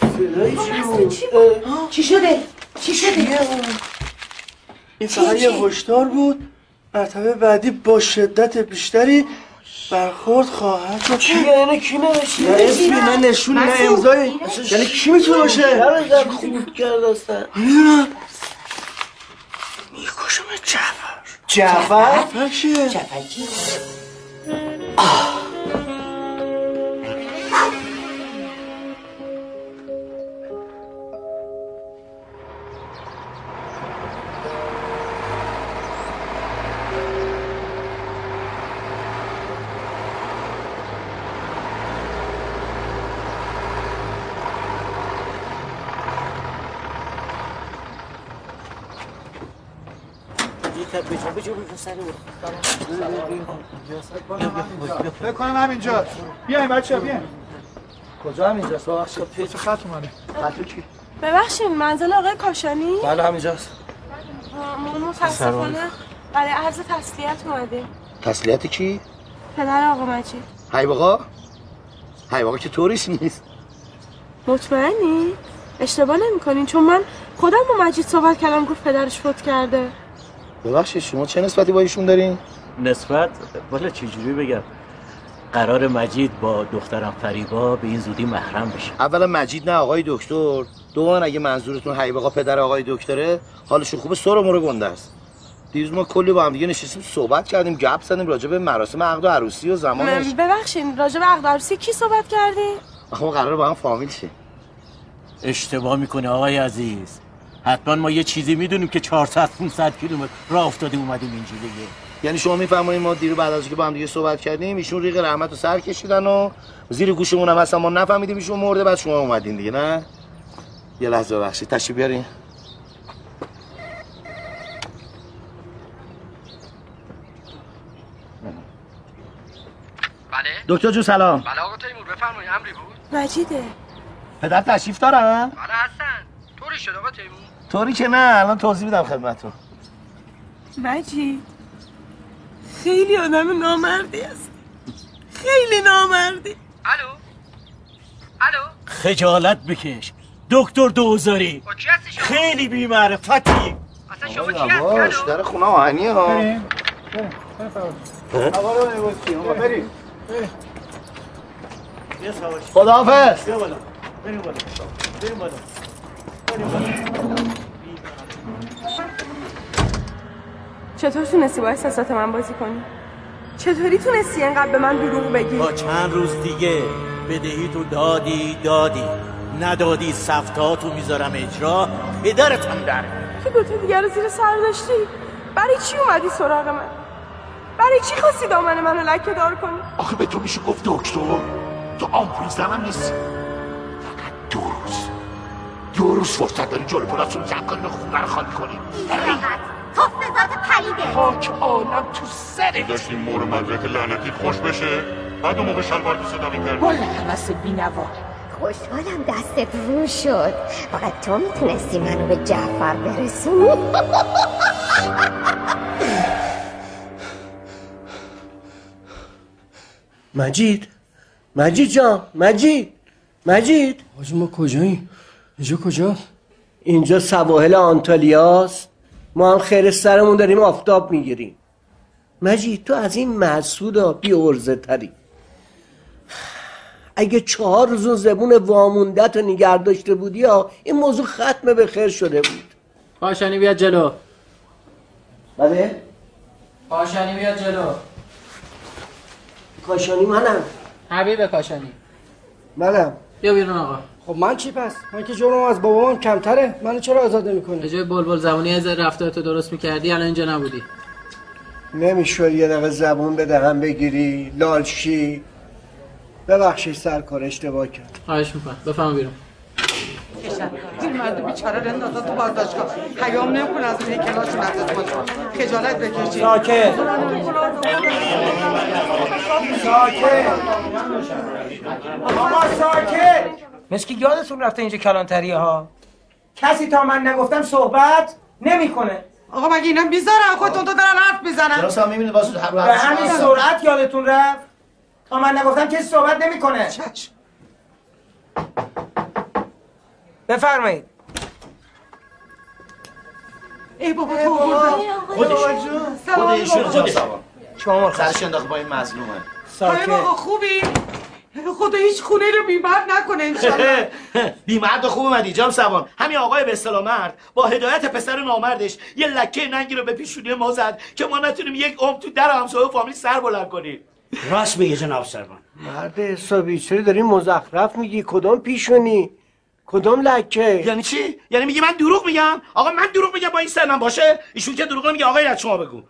صدای چی بود؟ چی شده؟ چی شده؟ این فقط یه هشدار بود مرتبه بعدی با شدت بیشتری برخورد خواهد شد کیه اینو کی نوشته؟ نه اسمی نه نشونی نه امضایی یعنی کی می‌تونه باشه خوب کرده اصلا می‌دونم می‌کشم جعفر جعفر؟ جعفر کیه؟ جعفر کی؟ فکر کنم همینجا. بیاین بچه بیاین. کجا همینجاست؟ ببخشید چه خط اومده؟ خطو چی؟ ببخشید منزل آقای کاشانی؟ بله همینجاست. ما متاسفانه برای عرض تسلیت اومدیم تسلیت کی؟ پدر آقا مجید. حیبقا؟ حیبقا که طوریش نیست. مطمئنی؟ اشتباه نمی‌کنین چون من خودم با مجید صحبت کردم گفت پدرش فوت کرده. ببخشید شما چه نسبتی با ایشون دارین؟ نسبت؟ والا چجوری بگم؟ قرار مجید با دخترم فریبا به این زودی محرم بشه. اولا مجید نه آقای دکتر. دوم اگه منظورتون حیبقا پدر آقای دکتره حالشون خوبه سر و مرو گنده است. دیروز ما کلی با هم دیگه نشستیم صحبت کردیم گپ زدیم راجع به مراسم عقد و عروسی و زمانش ببخشین راجع به عقد عروسی کی صحبت کردی؟ آخه ما قرار با هم فامیل شیم. اشتباه می‌کنه آقای عزیز. حتما ما یه چیزی می‌دونیم که 400 500 کیلومتر. راه افتاده اومدیم اینجا دیگه یعنی شما میفرمایید ما دیرو بعد از اینکه با هم دیگه صحبت کردیم ایشون ریق رحمت رو سر کشیدن و زیر گوشمون هم اصلا ما نفهمیدیم ایشون مرده بعد شما اومدین دیگه نه؟ یه لحظه ببخشید. تشریف بیارین. بله. دکتر جو سلام. بله آقا تیمور بفرمایید امری بود؟ مجیده. پدر تشریف دارن؟ بله هستن. طوری شد آقا تیمور. طوری که نه الان توضیح میدم خدمتتون. مجید خیلی آدم نامردی است خیلی نامردی. الو؟ الو؟ خجالت بکش. دکتر دوزاری. شما؟ خیلی بیمعرفتی اصلا شما یواش الو؟ در خونه آهنیه ها. بریم. بریم. بریم. خداحافظ. بریم بالا. بریم بالا. بریم بالا. چطور تونستی با احساسات من بازی کنی؟ چطوری تونستی انقدر به من دروغ بگی؟ تا چند روز دیگه بدهی تو دادی دادی. ندادی سفتاتو می‌ذارم اجرا. پدرتم در که دوتا دیگر رو زیر سر داشتی؟ برای چی اومدی سراغ من؟ برای چی خواستی دامن منو لکه دار کنی؟ آخه به تو میشه گفت دکتر. تو آمپول زنم نیستی. فقط دو روز. دو روز فرصت داری جلو خونه رو خالی کنی. توف ذات پلیده خاک عالم تو سره داشتیم مور مدرک لعنتی خوش بشه. بعد اون موقع شلوار تو صدا می‌کردی والا حوث بینوا. خوشحالم دستت رو شد. فقط تو می‌تونستی منو به جعفر برسونی مجید مجید جان مجید مجید. حاجی ما کجاییم؟ اینجا کجا؟ اینجا سواحل آنتالیاست. ما هم خیر سرمون داریم آفتاب می‌گیریم. مجید تو از این محسودا بی ارزه تری. اگه چهار روز اون زبون واموندت رو نگر داشته بودی ها این موضوع ختم به خیر شده بود. کاشانی بیاد جلو. بله؟ کاشانی بیاد جلو. کاشانی منم. حبیب کاشانی. منم. بیا بیرون آقا. خب من چی پس؟ من که جرم از بابام کمتره. منو چرا آزاد به جای بلبل زبونی از رفتارتو درست می‌کردی الان اینجا نبودی. نمی‌شد یه دقیقه زبون به دهن بگیری لالشی ببخشید سرکار اشتباه کرد. خواهش می‌کنم. بفهم بیرون. این مرد بیچاره رو اندازه تو بازداشتگاه. حیام نمی‌کنه از این کلاشون ازت باشه. خجالت بکشی ساکت. ساکت. آقا ساکت. مثل که یادتون رفته اینجا کلانتری ها کسی تا من نگفتم صحبت نمی‌کنه. آقا مگه اینا می‌ذارن؟ خودتون تو دارن حرف می‌زنن. چرا هم می‌بینه واسه هر به همین سرعت یادتون رفت؟ تا من نگفتم کسی صحبت نمی‌کنه. بفرمایید. ای بابا تو خودش خود ایشون جا سوار شما سرش انداخت با این مظلومه. آقا خوبی؟ خدا هیچ خونه رو بیمرد نکنه انشالله. <laughs> بی مرد و خوب اومدی جام سوان همین آقای به اصطلاح مرد با هدایت پسر نامردش یه لکه ننگی رو به پیشونی ما زد که ما نتونیم یک عمر تو در همسایه و فامیل سر بلند کنیم. راست میگه جناب سربان. مرد حسابی چرا داری مزخرف میگی؟ کدام پیشونی؟ کدام لکه؟ یعنی چی؟ یعنی میگی من دروغ میگم؟ آقا من دروغ میگم با این سنم باشه؟ ایشون که دروغ نمیگه آقای از شما بگو.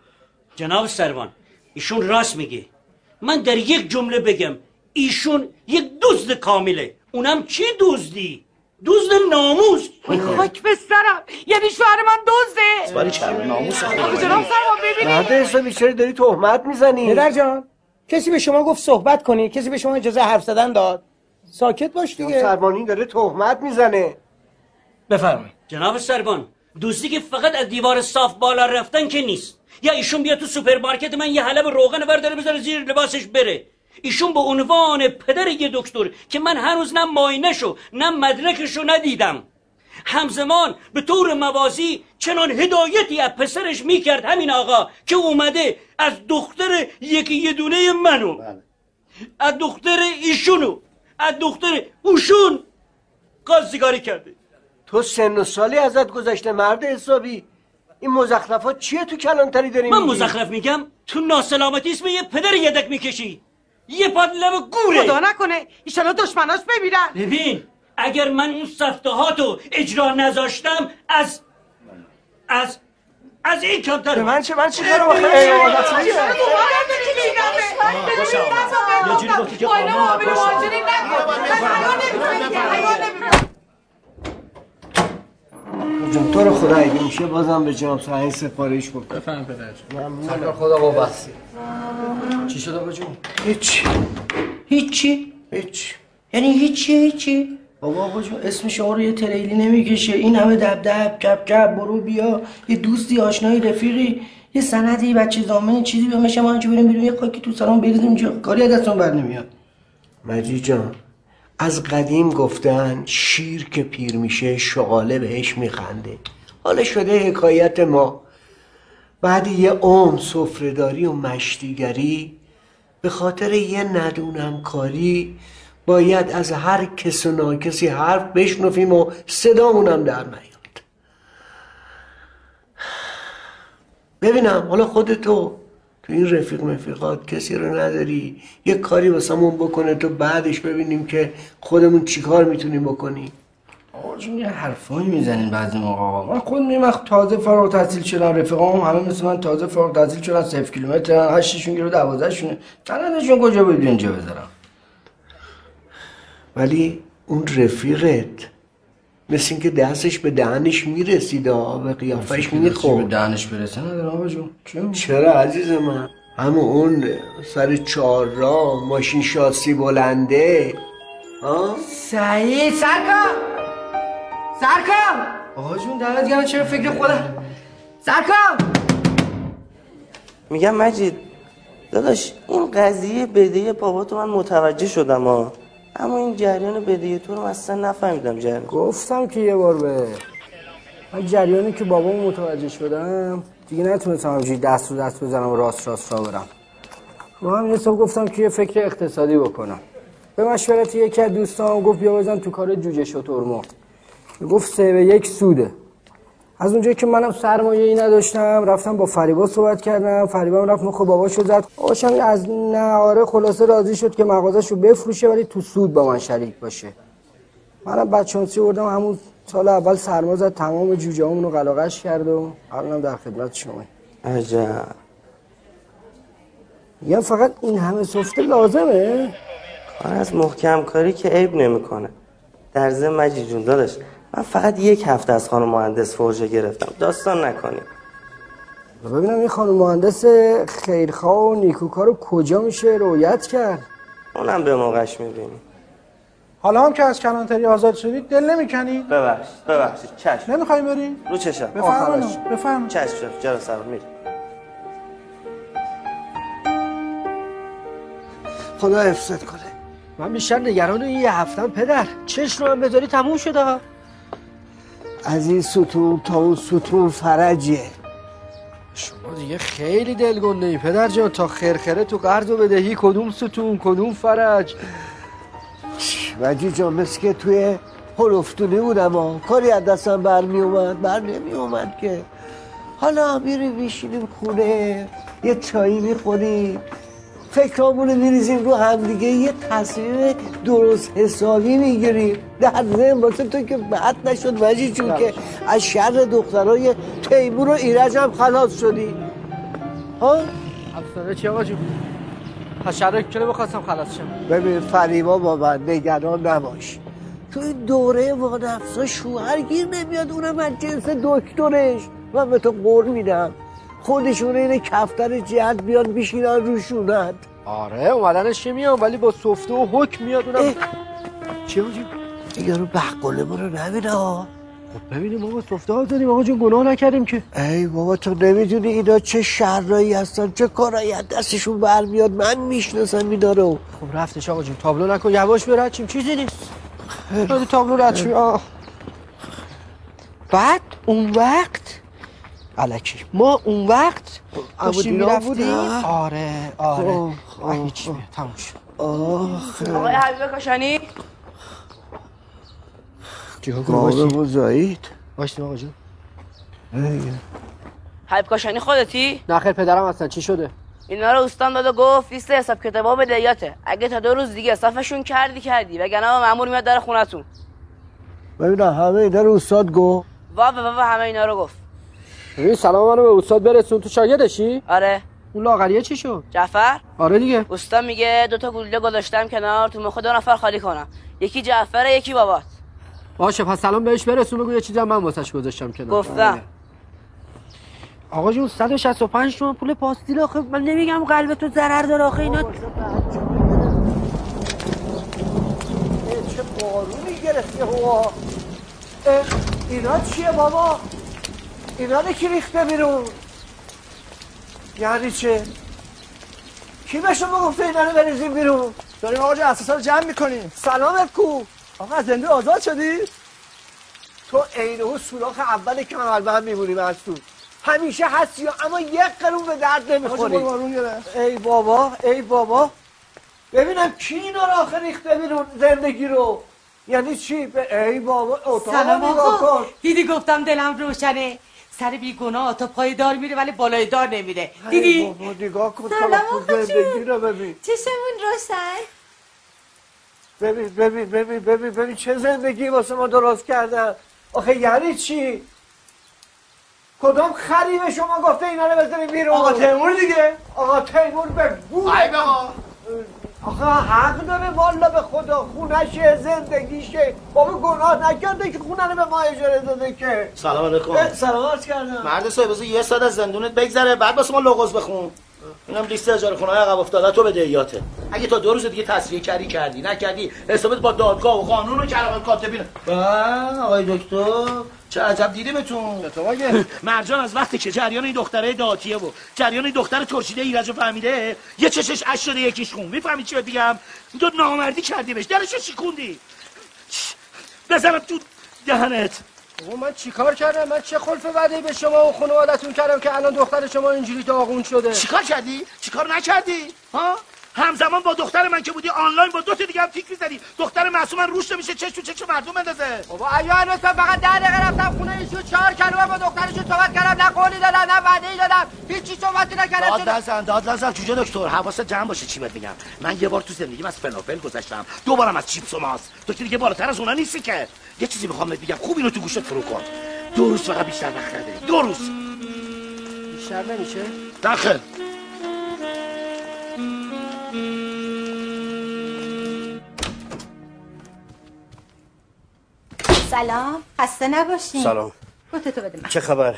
جناب سروان ایشون راست میگه. من در یک جمله بگم. ایشون یک دزد کامله. اونم چی دزدی؟ دزد ناموس. خاک به سرم. یعنی شوهر من دزده. باری چرا ناموس؟ آقا جناب سرمان مرد حسابی چرا داری تهمت می‌زنی؟ پدر جان کسی به شما گفت صحبت کنی؟ کسی به شما اجازه حرف زدن داد؟ ساکت باش دیگه. سروان ایشون داره تهمت می‌زنه. بفرمایید. جناب سروان دزدی که فقط از دیوار صاف بالا رفتن که نیست. یا ایشون بیا تو سوپرمارکت من یه حلب روغن برداره بذاره زیر لباسش بره. ایشون به عنوان پدر یه دکتر که من هنوز نه معاینه‌شو نه مدرکشو ندیدم. همزمان به طور موازی چنان هدایتی از پسرش می‌کرد همین آقا که اومده از دختر یکی یه دونه منو. از دختر ایشونو از دختر اوشون قاضیگاری کرده. تو سن و سالی ازت گذشته مرد حسابی. این مزخرفات چیه تو کلانتری داری من؟ مزخرف میگم؟ تو ناسلامتی اسم یه پدر یدک می‌کشی. یه پاد لب گوره. خدا نکنه ایشالا دشمناش ببینن ببین اگر من اون سفتهاتو اجرا نذاشتم از از از این کمتر به من چه من چی چه- نگیره. یه جوری گفتی که قانون جون تو رو خدا اگه میشه بازم به جناب سعین سفارش بکن. بفهم پدر ممنونم. خدا قوت چی شده با جون؟ هیچ. هیچی؟ هیچ. یعنی هیچی هیچی؟ بابا آقا جون. اسم شما رو یه تریلی نمی‌کشه. این همه دب دب کپ کپ برو بیا. یه دوستی آشنایی رفیقی. یه سندی بچه زامنی چیزی بمشه. ما اینجا بریم بیرون. یه خاکی تو سرمون بریزیم کاری از دستمون بر نمیاد. مجید جان. از قدیم گفتن شیر که پیر میشه شغاله بهش میخنده. حالا شده حکایت ما. بعد یه عمر سفرهداری و مشتیگری به خاطر یه ندونم کاری باید از هر کس و ناکسی حرف بشنفیم و صدامونم در نیاد. ببینم حالا خودتو تو این رفیق مفیقات کسی رو نداری؟ یه کاری واسمون بکنه تو بعدش ببینیم که خودمون چیکار می‌تونیم بکنیم. آقا جون یه حرفایی می‌زنین بعضی موقع. آقا من خود میرم تازه فارغ التحصیل شدم رفیقام همه مثل من تازه فارغ التحصیل شدن 0 کیلومتر هشتشون گیرو 12 شونه تنندشون کجا بود؟ اینجا بذارم. ولی اون رفیقت مثل اینکه دستش به دهنش می‌رسید آه، به قیافش به می‌خورد. دهنش برسه. نداره آقا جون چرا عزیز من؟ همون اون سر چهار راه ماشین شاسی بلنده. ها؟ سعید سرکار! سرکار! آقا جون دمت گرم چرا فکر خودم؟ سرکار! میگم مجید داداش این قضیه بدهی بابا من متوجه شدم ها. اما این جریان بدهی تو رو اصلا نفهمیدم جریان. گفتم که یه بار به من جریانی که بابامو متوجه شدم دیگه نتونستم همجوری دست رو دست بزنم و راست راست را برم. رو هم حساب گفتم که یه فکر اقتصادی بکنم. به مشورت یکی از دوستان گفت بیا بزن تو کار جوجه شترمرغ گفت سه به یک سوده. از اونجایی که منم سرمایه ای نداشتم رفتم با فریبا صحبت کردم. فریبا هم رفت مخ باباشو زد. باباشم از نهاره خلاصه راضی شد که مغازهشو بفروشه ولی تو سود با من شریک باشه. منم بچانسی بردم. همون سال اول سرما زد تمام جوجه رو قلاقش کرد و الانم در خدمت شما. عجب. میگم فقط این همه سفته لازمه؟ کار از محکم کاری که عیب نمی‌کنه. در ضمن مجید جون داداش من فقط یک هفته از خانم مهندس فرژه گرفتم. داستان نکنی ببینم این خانم مهندس خیرخواه و نیکوکار رو کجا میشه؟ رویت کرد. اونم به موقعش می‌بینی حالا هم که از کلانتری آزاد شدید دل نمی‌کنی؟ ببخش ببخشید چشم. نمی‌خوای بری؟ رو چشم. بفرمایید. بفرمایید. چشم چشم. جرا سلام میری خدا حفظت کنه. من بیشتر نگران این یه هفتم پدر. چش رو هم بذاری تموم شده. از این ستون تا اون ستون فرجه. شما دیگه خیلی دلگنده ای پدر جان تا خرخره تو قرض و بدهی کدوم ستون کدوم فرج؟ وجی جان مثل که توی هلفتونی بودم ها. کاری از دستم برمی اومد بر نمی اومد که. حالا میریم میشینیم خونه یه چایی می‌خوریم. فکرامونو میریزیم رو همدیگه یه تصمیم درست حسابی می‌گیریم. در ذهن واسه تو که بد نشد وجی چون که از شر دخترای تیمور و ایرج هم خلاص شدی. ها؟ افسانه چی آقا جون؟ پس شرک کلی بخواستم خلاص شم؟ ببین فریبا با من نگران نباش. تو این دوره وانفسا شوهر گیر نمیاد اونم از جنس دکترش. من به تو قول میدم. خودشون این کفتر جهت بیان بیشینن روشونت. آره اومدنش که میام ولی با سفته و حکم میاد اونم. چی بودی؟ دیگه رو بحقله ما رو نبینه ها خب ببینیم آقا سفته ها داریم. آقا جون گناه نکردیم که. ای بابا تو نمی‌دونی اینا چه شرایی هستن چه کارایی از دستشون برمیاد من می‌شناسم اینا رو. خب رفتش آقا جون. تابلو نکن یواش برد چیم چیزی نیست. خیلی تابلو رد. بعد اون وقت علکی. ما اون وقت داشتیم می‌رفتیم؟ آره آره. هیچ تموم شد. آخه. آقای حبیب کاشانی. قابه و زایید باشیم آقا جون. حبیب کاشانی خودتی؟ نه خیر پدرم هستن. چی شده؟ اینا رو استان داد و گفت لیست حساب کتابا به دیاته. اگه تا دو روز دیگه صافشون کردی کردی. وگرنه مامور میاد در خونتون. ببینم همه اینا رو استاد وا وا وا همه اینا رو گفت. ببین سلام منو به استاد برسون. تو شاگردشی؟ آره. اون لاغریه چی شد؟ جعفر؟ آره دیگه. استان میگه دو تا گلوله گذاشتم کنار تو مخ دو نفر خالی کنم. یکی جعفره یکی بابات. باشه پس سلام بهش برسون بگو یه چیزی هم من واسش گذاشتم کنار. گفتم. آقا جون 165 تومن پول پاستیل آخه. من نمیگم قلب تو ضرر داره آخه اینا چه بارونی گرفته هوا؟ اینا چیه بابا؟ اینا رو کی ریخته بیرون؟ یعنی چه؟ کی به شما گفته اینا رو بریزیم بیرون؟ داریم آقا اساسا رو جمع می‌کنیم. سلامت کو. آقا از زنده آزاد شدی؟ تو عین اون سوراخ اول که من هم میمونیم از تو. همیشه هستی و اما یک قرون به درد نمی‌خوری. ای بابا ای بابا. ببینم کی اینا رو آخه ریخته بیرون زندگی رو. یعنی چی؟ ای بابا اتاق سلام آقا. دیدی گفتم دلم روشنه. سر بیگناه تا پای دار میره ولی بالای دار نمیره. دیدی؟ بابا نگاه کن آقا زندگی رو ببین. چشمون روشن؟ ببین ببین ببین ببین ببین چه زندگی واسه ما درست کردن آخه یعنی چی؟ کدوم خری به شما گفته اینا رو بذاریم بیرون؟ آقا تیمور دیگه. آقا تیمور به گوه ای بابا. آخه حق داره والا به خدا خونشه زندگیشه. بابا گناه نکرده که خونه رو به ما اجاره داده که. سلام علیکم. سلام عرض کردم. مرد صاحب یه ساعت از زندونت بگذره بعد واسه ما لغز بخون. اینم لیست اجاره خونه های عقب افتاده تو بده ایاته. اگه تا دو روز دیگه تصفیه کردی کردی نکردی حسابت با دادگاه و قانون و کلمات کاتبین با آقای دکتر چه عجب دیده بهتون؟ <laughs> مرجان از وقتی که جریان این دختره داتیه و جریان این دختر ترشیده ایرج فهمیده یه چشش اش شده یکیش خون. می‌فهمی چی میگم؟ تو نامردی کردی بهش. درشو شکوندی بزنم تو دهنت. بابا من چیکار کردم؟ من چه خلف وعده به شما و خانوادتون کردم که الان دختر شما اینجوری داغون شده؟ چیکار کردی؟ چیکار نکردی؟ ها؟ همزمان با دختر من که بودی آنلاین با دو تا دیگه هم تیک می‌زدی. دختر معصوم من روش میشه چش تو چش مردم بندازه. بابا ایو هنوز فقط ده دقیقه رفتم خونه ایشون چهار کلمه با دخترشون صحبت کردم نه قولی دادم نه وعده ای دادم. هیچی صحبتی نکردم. داد نزن داد نزن. جوجه دکتر حواست جمع باشه چی بهت میگم. من یه بار تو زندگیم از فلافل گذشتم. دو بارم از چیپس و ماست تو که دیگه بالاتر از اونا نیستی که. یه چیزی می‌خوام بهت بگم. خوب اینو تو گوشت فرو کن. دو روز فقط بیشتر وقت نداری دو روز. بیشتر نمیشه؟ داخل. سلام. خسته نباشین. سلام. کتتو بده من. چه خبر؟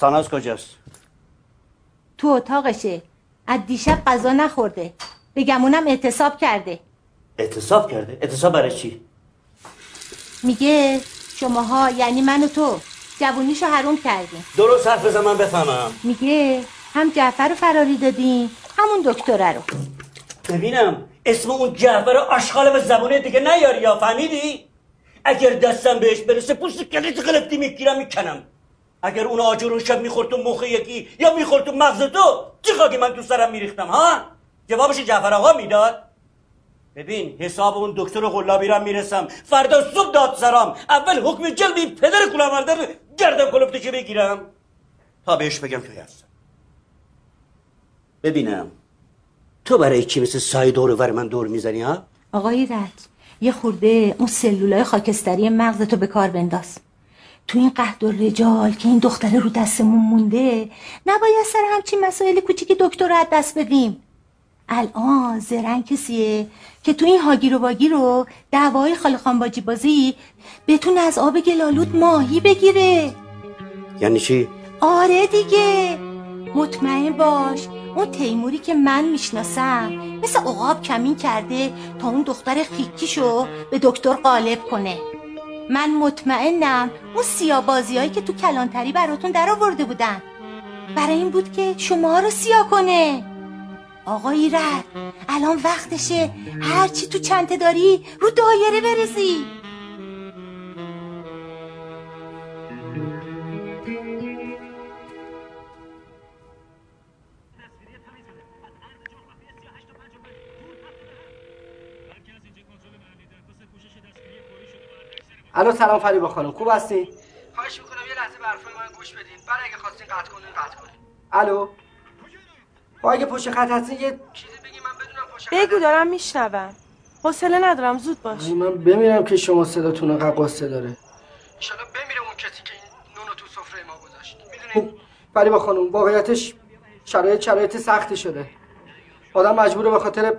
ساناز کجاست؟ تو اتاقشه. از دیشب غذا نخورده. به گمونم اعتصاب کرده. اعتصاب کرده؟ اعتصاب برای چی؟ میگه شماها یعنی من و تو جوونیشو حروم کردیم. درست حرف بزن من بفهمم. میگه هم جعفر رو فراری دادیم همون دکتره رو. ببینم اسم اون جعفر آشغال به زبونه دیگه نیاری یا فهمیدی؟ اگر دستم بهش برسه پوست کلیت قلبتی می‌گیرم می‌کنم. اگر اون آجر اون شب می‌خورد تو مخ یکی یا می‌خورد تو مغز تو چی خاکی من تو سرم میریختم ها؟ جوابش جعفر آقا می‌داد. ببین حساب اون دکتر غلابی را می‌رسم. فردا صبح داد سرام اول حکم جلب این پدر کلاورده رو گردم کلفته که بگیرم. تا بهش بگم توی هستم. ببینم. تو برای چی مثل سایه دور ور من دور می‌زنی ها؟ آقای رد یه خورده اون سلولای خاکستری مغزتو به کار بنداز. تو این قهد و رجال که این دختره رو دستمون مونده نباید سر همچین مسائل کوچیک دکتر رو از دست بدیم. الان زرنگ کسیه که تو این هاگیر و واگیر رو دعوای خاله خانباجی بازی بتونه از آب گلالود ماهی بگیره. یعنی چی؟ آره دیگه. مطمئن باش اون تیموری که من می‌شناسم مثل عقاب کمین کرده تا اون دختر خیکیشو به دکتر غالب کنه. من مطمئنم اون سیابازی هایی که تو کلانتری براتون در آورده بودن. برای این بود که شما رو سیاه کنه. آقای رد الان وقتشه. هرچی تو چنته داری رو دایره برسی. الو سلام فریبا خانم. خوب هستی؟ خواهش می‌کنم یه لحظه به حرفای من گوش بدین. بعد اگه خواستین قطع کنین قطع کنین. الو؟ با اگه پشت خط هستی یه بگو دارم میشنوم. حوصله ندارم زود باش. من بمیرم که شما صداتون قصه داره. انشالله بمیره اون کسی که این نونو تو سفره ما گذاشت. می‌دونین فریبا خانم واقعیتش شرایط شرایط سختی شده. آدم مجبوره به خاطر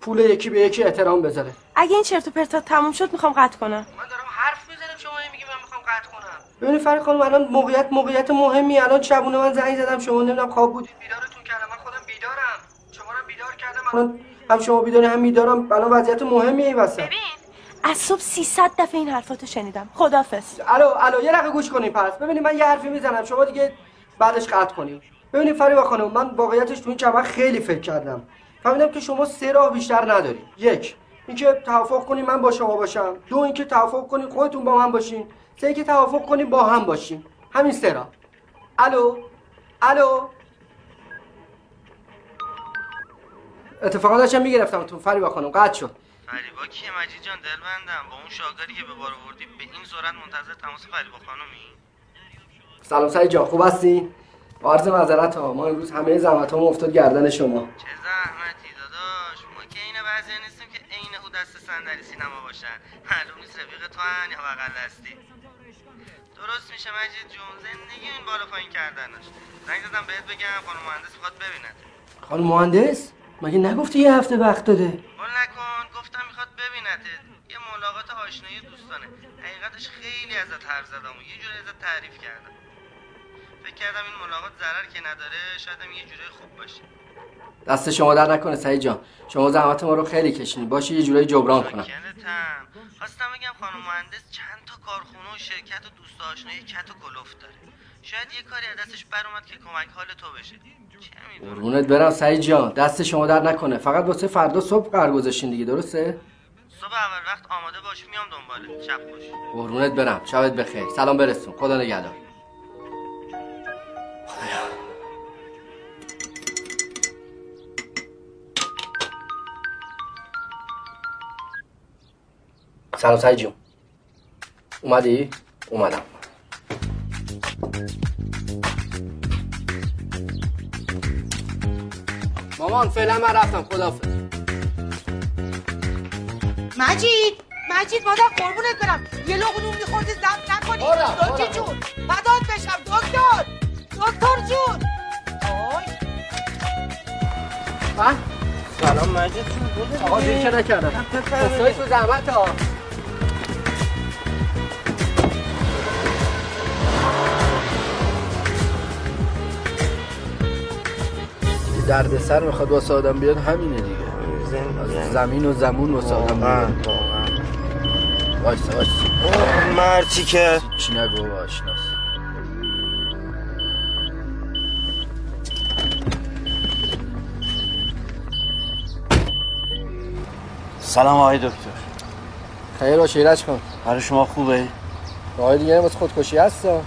پول یکی به یکی احترام بذاره. اگه این چرت و پرتا تموم شد می‌خوام قطع کنم. من دارم حرف می‌زنم شما میگی من می‌خوام قطع کنم. ببینید فرید خانم الان موقعیت موقعیت مهمی. الان شبونه من زنگ زدم شما نمی‌دونم خواب بودید بیدارتون کردم. من خودم بیدارم شما رو بیدار کردم الان هم شما بیداری هم میدارم. الان وضعیت مهمی این وسط. از صبح 300 دفعه این حرفاتو شنیدم. خدافظ الو الو یه دقیقه گوش کنین پس. ببینید من یه حرفی می‌زنم. شما دیگه بعدش قطع کنید ببینید فریبا خانم من واقعیتش تو این چند خیلی فکر کردم. فهمیدم که شما سه راه بیشتر ندارید. یک اینکه توافق کنید من با شما باشم. دو اینکه توافق کنید خودتون با من باشین. سه اینکه توافق کنید با هم باشین همین سه راه. الو الو. اتفاقا داشتم می‌گرفتم تو فریبا خانم قطع شد. فریبا کیه مجید جان دلبندم. با اون شاگردی که به بار آوردی به این سرعت منتظر تماس فریبا خانمی؟ سلام سعید جان خوب هستی؟ با عرض معذرت ها ما امروز همه زحمت ها افتاد گردن شما. چه زحمتی داداش. ما که این بعضی نیستیم که عین او دست صندلی سینما باشن. معلوم نیست رفیق تو یا بغل دستی. درست میشه مجید جون زندگی این بالا پایین کردنش. زنگ زدم بهت بگم خانم مهندس می‌خواد ببیند. خانم مهندس؟ مگه نگفتی یه هفته وقت داده؟ قول نکن گفتم می‌خواد ببینتت. یه ملاقات آشنایی دوستانه. حقیقتش خیلی ازت حرف زدم و یه جوری ازت تعریف کردم. فکر کردم این ملاقات ضرر که نداره شاید یه جوری خوب باشه. دست شما در نکنه سعید جان. شما زحمت ما رو خیلی کشیدین. باشه یه جورایی جبران کنم. خواستم بگم خانم مهندس چند تا کارخونه و شرکت و دوست آشنایی کت و کلفت داره. شاید یه کاری از دستش بر اومد که کمک حال تو بشه. قربونت برم سعید جان. دست شما در نکنه. فقط واسه فردا صبح قرار گذاشتین دیگه درسته؟ صبح اول وقت آماده باش میام دنباله. شب خوش. قربونت برم. شبت بخیر. سلام برسون. خدا نگهدار. سلام سعید جون. اومدی؟ اومدم. مامان فعلا من رفتم خدافظ. مجید مجید مادر قربونت برم. یه لقمه نون میخوردی زب نکنی. دکتر. جون فدات بشم دکتر. دکتر جون. آه؟ سلام مجید جون آقا دیر که نکردم؟ افتایی تو زحمت ها. درد سر می‌خواد واسه آدم بیاد همینه دیگه. زمین. و زمون واسه آدم بیاد. وایسا وایسا مرتی که. چی نگو آشناس. سلام آقای دکتر. خیر باشه ایرج کن. حال شما خوبه؟ آقای دیگه واسه خودکشی هستا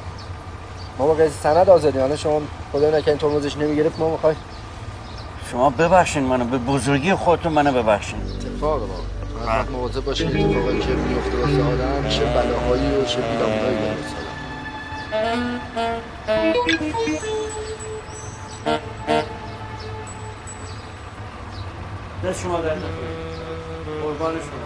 ما با قیسی سند آزادی حالا شما خدا نکنه ترمزش نمی‌گرفت ما می‌خوای شما ببخشین منو به بزرگی خودتون منو ببخشین. اتفاق بابا باید مواظب باشین اتفاقی که میفته واسه آدم چه بلاهایی و چه بیرامونایی داره واسه. دست شما در قربان شما.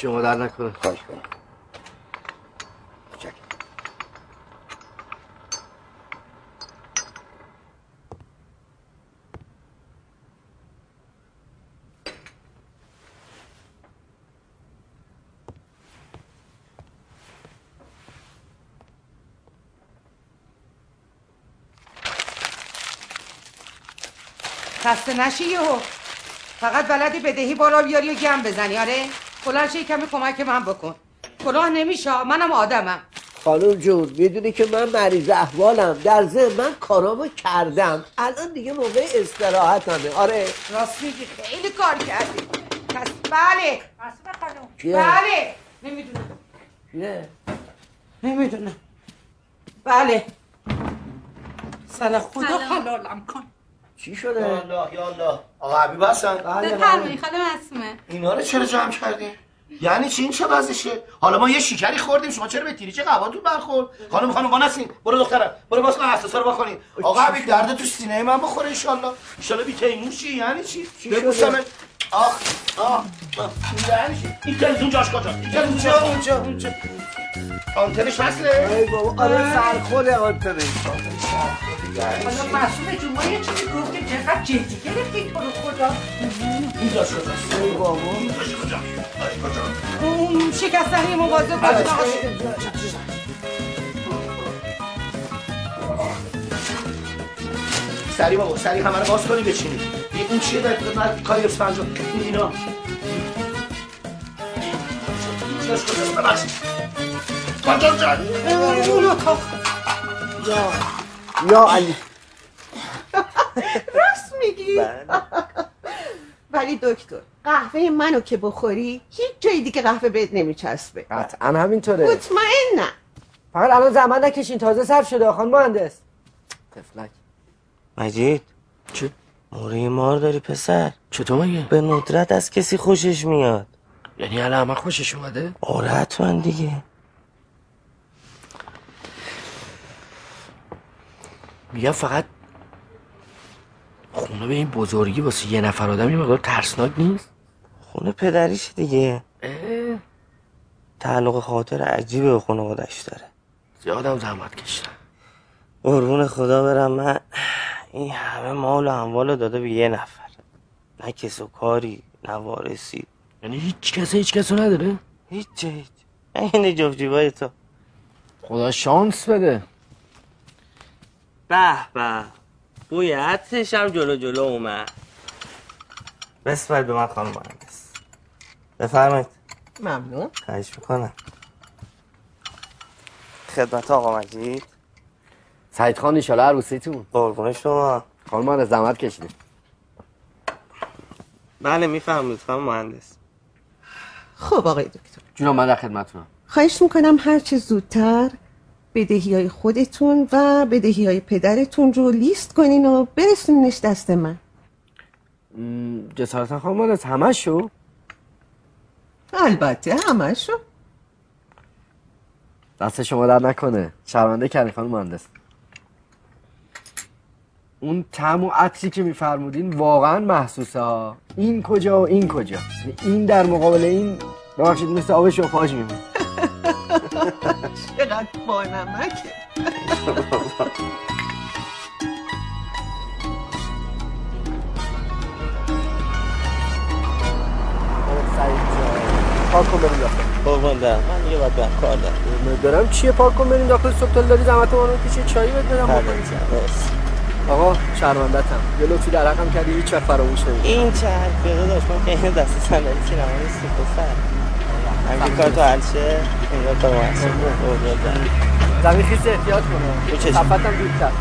شما در نکنه. خواهش کنم. خسته نشی یهو. فقط بلدی بدهی بالا بیاری و گم بزنی. آره؟ بلند شی کمی کمک من بکن. کلاه نمیشه منم آدمم. خانم جون می‌دونی که من مریض احوالم. در ذهن من کارامو کردم. الان دیگه موقع استراحتمه. آره؟ راست میگی. خیلی کار کردی. پس بله. چیه؟ بله. نمی‌دونم. چیه؟ نمی‌دونم. بله. سلام. خدا حلالم کن. چی شده؟ یا الله یا الله. آقا حبیب هستن بفرمایید خانم اسمه اینا رو چرا جمع کردی؟ یعنی چی این چه وضعشه؟ حالا ما یه شکری خوردیم شما چرا به تیریچه قباتون برخورد؟ خانم خانم با نسین برو دخترم برو کن اساسا رو آقا حبیب درد تو سینه من بخوره ان شاء الله ان شاء الله بی تیموشی یعنی چی؟ بگو شده؟ سمت آخ آه آه. یعنی چی؟ این تلویزیون جاش کجا؟ این جاش اونجا اونجا آنتنش وصله؟ ای بابا آره سرخوره آنتنش حالا جون ما یه چیزی گفتیم چقدر جدی. گرفتی تو رو خدا. اینجا شده ای بابا. اون شکستنی مواظب آقا سری بابا سری همه رو باز کنی بچینی این اون چیه در کاری اسفنج رو این اینا. اینجاش کجاست ببخشید. کجا جان. یا علی. راست میگی؟ ولی دکتر قهوه منو که بخوری هیچ جای دیگه قهوه بهت نمیچسبه. قطعا همینطوره. مطمئنم. فقط الان زحمت نکشین تازه صرف شده. خان مهندس. تفلک. مجید. چه؟ موره مار داری پسر. چطور مگه؟ به ندرت از کسی خوشش میاد. یعنی الان همه خوشش اومده؟ آره حتما دیگه. میگم فقط خونه به این بزرگی واسه یه نفر آدم یه مقدار ترسناک نیست؟ خونه پدریش دیگه. اه، تعلق خاطر عجیبه به خانوادش داره. زیادم زحمت کشیدم. قربون خدا برم. من این همه مال و اموال داده به یه نفر. نه کس و کاری نه وارثی. یعنی هیچ کسی هیچ کسو نداره؟ هیچ هیچ. این جفتیبای تو. خدا شانس بده. به به. بوی عطرش هم جلو جلو اومد. بسپر به من خانم مهندس. بفرمایید. ممنون. خواهش می‌کنم. خدمت آقا مجید. سعید خان ایشالا عروسیتون. قربون شما. خانم من زحمت کشیدیم بله می‌فهمید خانم مهندس. خب آقای دکتر. جونم من در خدمتتونم. خواهش می‌کنم هرچه زودتر بدهی های خودتون و بدهی های پدرتون رو لیست کنین و برسونینش دست من. جسارتا خانم مهندس همه شو البته همشو. دست شما در نکنه. شرمنده کردی خانم مهندس. اون تم و عطری که میفرمودین واقعا محسوسه ها. این کجا و این کجا. این در مقابل این ببخشید مثل آب شوفاژ میمونه چقدر با نمکه. پارک کن بریم داخل. قربان دارم من دیگه باید برم کار دارم. دارم چیه پارک کن بریم داخل؟ صبح تا داری زحمت ما رو کشی چایی بهت بدم بخوری. آقا شرمندتم یه لطفی در حقم کردی هیچ وقت فراموش نمی‌کنم. این چه حرفی داشت من که این دست صندلی سینما نیستی همین کار تو حل شه کار محسوب قربان دارم زمین خیس احتیاط کنه. چشم. صفتم دورتر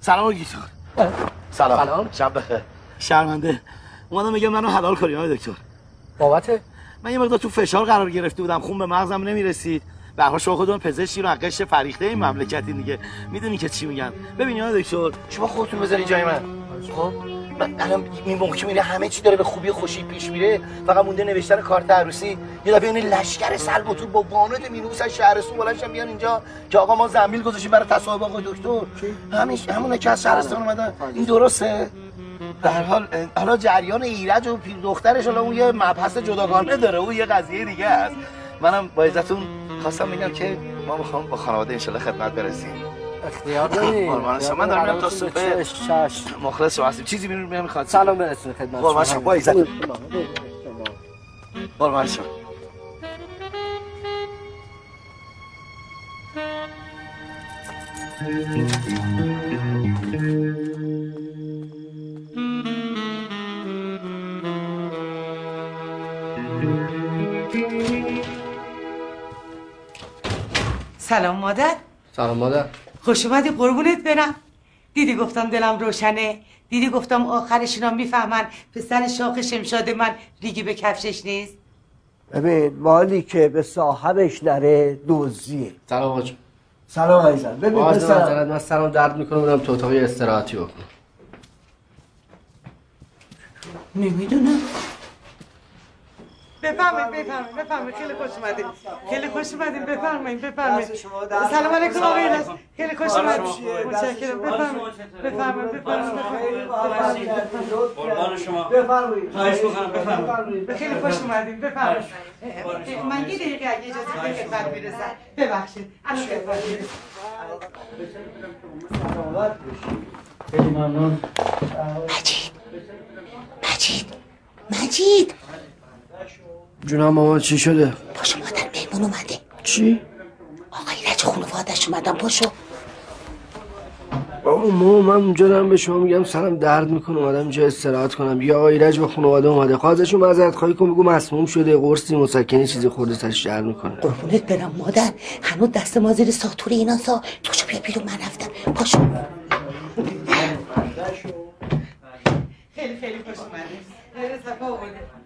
سلام آقای دکتر سلام. سلام. شب بخیر. شرمنده. اومدم میگم منو حلال کنی آقای دکتر. بابت من یه مقدار تو فشار قرار گرفته بودم. خون به مغزم نمی‌رسید. به شما خودتون پزشکی رو حقش فریخته این مملکتی دیگه. می‌دونی که چی میگن. ببین آقای دکتر شما خودتون بذاری جای من. خب؟ من الان این موقع میره همه چی داره به خوبی خوشی پیش میره. فقط مونده نوشتن کارت عروسی. یه دفعه این لشکر تو با بانت مینوس از شهرستون بلندشن بیان اینجا. که آقا ما زنبیل گذاشتیم برای تصاحب آقای دکتر. همیش همونه که از شهرستان اومدن. این درسته؟ در حال حالا جریان ایرج و پیر دخترش حالا اون یه مبحث جداگانه داره. اون یه قضیه دیگه است. منم با عزتون خواستم بگم که ما می‌خوام با خانواده انشالله خدمت برسیم. اختیار داری <laughs> قربان شما. من دارم تا صبح. مخلص شما هستیم. چیزی میرون میرم می‌خواد. سلام برسون خدمت قربان شما. با عزت قربان شما. <laughs> سلام مادر. سلام مادر. خوش اومدی قربونت برم. دیدی گفتم دلم روشنه. دیدی گفتم آخرشون می‌فهمن. پسر شاخ شمشاد من ریگی به کفشش نیست. ببین مالی که به صاحبش نره دوزیه سلام جون. سلام عزیزم. ببین. معذرت، من سرم درد می‌کنم برم تو اتاقی استراحتی بکنم. نمی‌دونم. بفرمایید بفرمایید بفرمایید خیلی خوش اومدید خیلی خوش اومدید بفرمایید بفرمایید. سلام علیکم آقای خیلی خوش اومدید متشکرم. بفرمایید بفرمایید بفرمایید. قربان شما بفرمایید. خواهش می‌کنم بفرمایید. خیلی خوش اومدید بفرمایید. من یه دقیقه اگه اجازه بدید خدمت می‌رسم. ببخشید. الان بفرمایید خیلی ممنون. مجید. مجید. مجید. جونم مامان چی شده؟ پاشو مادر میمون اومده. چی؟ آقای ایرج خانوادش اومدن پاشو بابا ماما من اونجا دارم به شما میگم سرم درد می‌کنه اومدم اینجا استراحت کنم. یا آقای ایرج به خانواده اومده. خواهدشون معذرت خواهی کن بگو مسموم شده قرصی مسکنی چیزی خورده سرش درد می‌کنه. قربونت برم مادر. هنوز دست ما زیر ساتور اینا سا. توشو بیا بیرون من رفتم. پاشو خیلی خیلی خوش اومدید خیلی صفا آوردید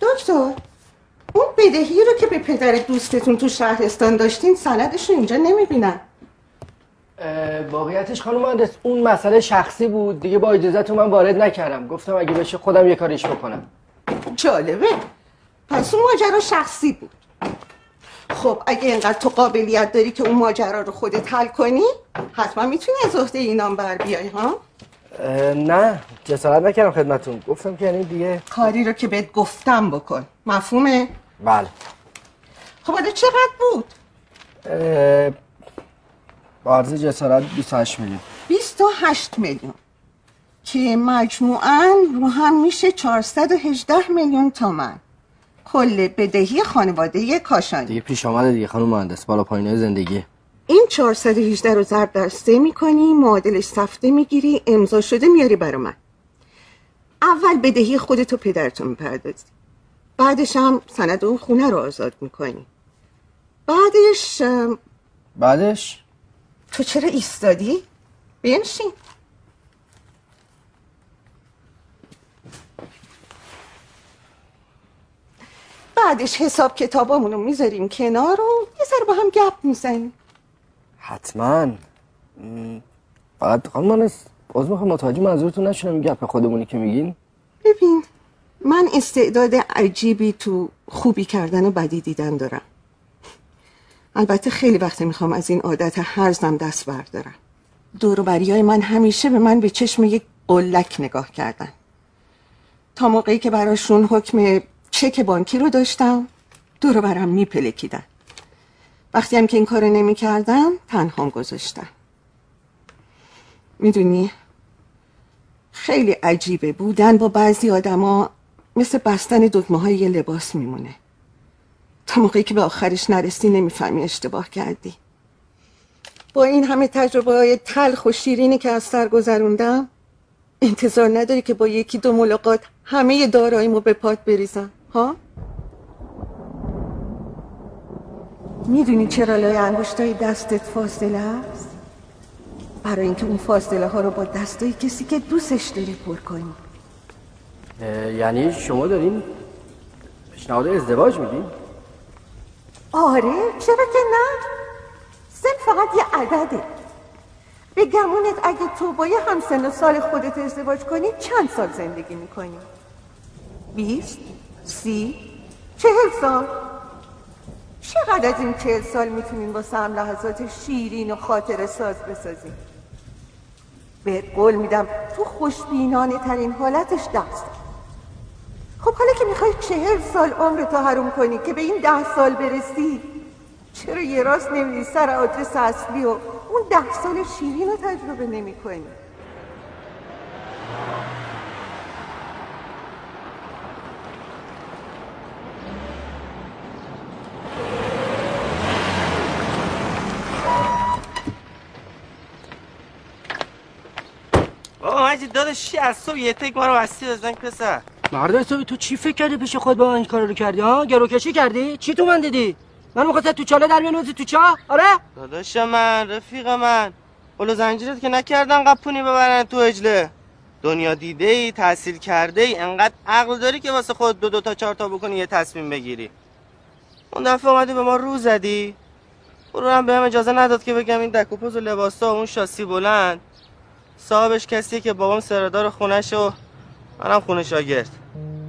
دکتر اون بدهی رو که به پدر دوستتون تو شهرستان داشتین سندش رو اینجا نمی‌بینم واقعیتش خانم مهندس اون مسئله شخصی بود. دیگه با اجازهتون من وارد نکردم. گفتم اگه بشه خودم یه کاریش بکنم. جالبه. پس اون ماجرا شخصی بود. خب اگه اینقدر تو قابلیت داری که اون ماجرا رو خودت حل کنی حتما می‌تونی از عهده اینام بر بیای ها؟ نه جسارت نکردم خدمتون گفتم که یعنی دیگه کاری رو که بهت گفتم بکن. مفهومه؟ بله. خب حالا چقدر بود؟ اه، با عرض جسارت 28 میلیون. 28 میلیون. که مجموعاً رو هم میشه 418 میلیون تومن. کل بدهی خانواده کاشانی. دیگه پیش آمده دیگه خانم مهندس بالا پایینای زندگی. این 418 رو ضرب در سه می‌کنی معادلش سفته می‌گیری امضا شده میاری برا من. اول بدهی خودت و پدرتو می‌پردازی. بعدش هم سند اون خونه رو آزاد می‌کنی. بعدش بعدش؟ تو چرا ایستادی؟ بنشین. بعدش حساب کتابامونو می‌ذاریم کنار و یه ذره با هم گپ می‌زنیم. حتما. فقط خانم مهندس باز می‌خوام متوجه منظورتون نشونم گپ خودمونی که میگین. ببین من استعداد عجیبی تو خوبی کردن و بدی دیدن دارم. البته خیلی وقت می‌خوام از این عادت هرزم دست بردارم. دوروبری من همیشه به من به چشم یک قلک نگاه کردن. تا موقعی که براشون حکم چک بانکی رو داشتم دورو برم میپلکیدن. وقتی هم که این کارو نمی‌کردم تنهام گذاشتن. می‌دونی خیلی عجیبه بودن با بعضی آدما مثل بستن دکمه های یه لباس میمونه تا موقعی که به آخرش نرسی نمی‌فهمی اشتباه کردی با این همه تجربه های تلخ و شیرینی که از سر گذروندم انتظار نداری که با یکی دو ملاقات همه داراییمو به پات بریزم ها؟ می‌دونی چرا لای انگشتای دستت فاصله است؟ برای اینکه اون فاصله ها رو با دستای کسی که دوستش داری پر کنی یعنی شما دارین پیشنهاد ازدواج میدین؟ آره چرا که نه؟ سن فقط یه عدده. به گمونت اگه تو با یه همسن و سال خودت ازدواج کنی چند سال زندگی می‌کنی؟ بیست؟ سی؟ چهل سال؟ چقدر از این چهل سال می‌تونین واسه هم لحظات شیرین و خاطر ساز بسازین بهت قول میدم تو خوشبینانه ترین حالتش دست. خب حالا که می‌خوای چهل سال عمرتو حروم کنی که به این ده سال برسی چرا یه راست نمیری سر آدرس اصلی و اون ده سال شیرین رو تجربه نمی کنی بابا مجید داداش چی از صبح یه تک ما رو بستی بزن پسر؟ مرد حسابی تو چی فکر کردی پیش خود با این کارو رو کردی؟ ها؟ گروکشی کردی؟ چی تو من دیدی؟ من می‌خواستم تو چاله در میانوزی تو چا؟ آره؟ داداش من رفیق من. قلو زنجیرت که نکردن قپونی ببرن تو اجله. دنیا دیده ای تحصیل کرده ای انقدر عقل داری که واسه خود دو دو تا چهار تا بکنی یه تصمیم بگیری. اون دفعه اومدی به ما رو زدی. برو هم بهم اجازه نداد که بگم این دکوپوز و لباسا و اون شاسی بلند. صاحبش کسیه که بابام سردار خونش و منم خونه شاگرد.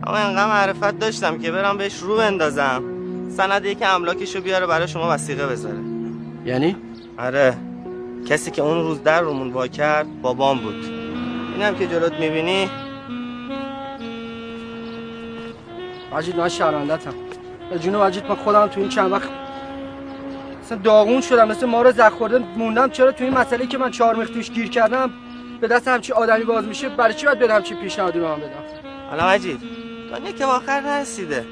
اما انقدر معرفت داشتم که برم بهش رو بندازم. سند یکی املاکشو بیاره برای شما وسیقه بذاره. یعنی؟ آره. کسی که اون روز در رومون وا کرد بابام بود. اینم که جلوت می‌بینی؟ واجد من شرمندتم به جون واجد من خودم تو این چند وقت مثلا داغون شدم مثل ما رو زخ موندم. چرا تو این مسئله که من چهار توش گیر کردم به دست همچی آدمی باز میشه برای چی باید بدم چی پیشنهادی به من بدم؟ حالا مجید دنیا که آخر نرسیده.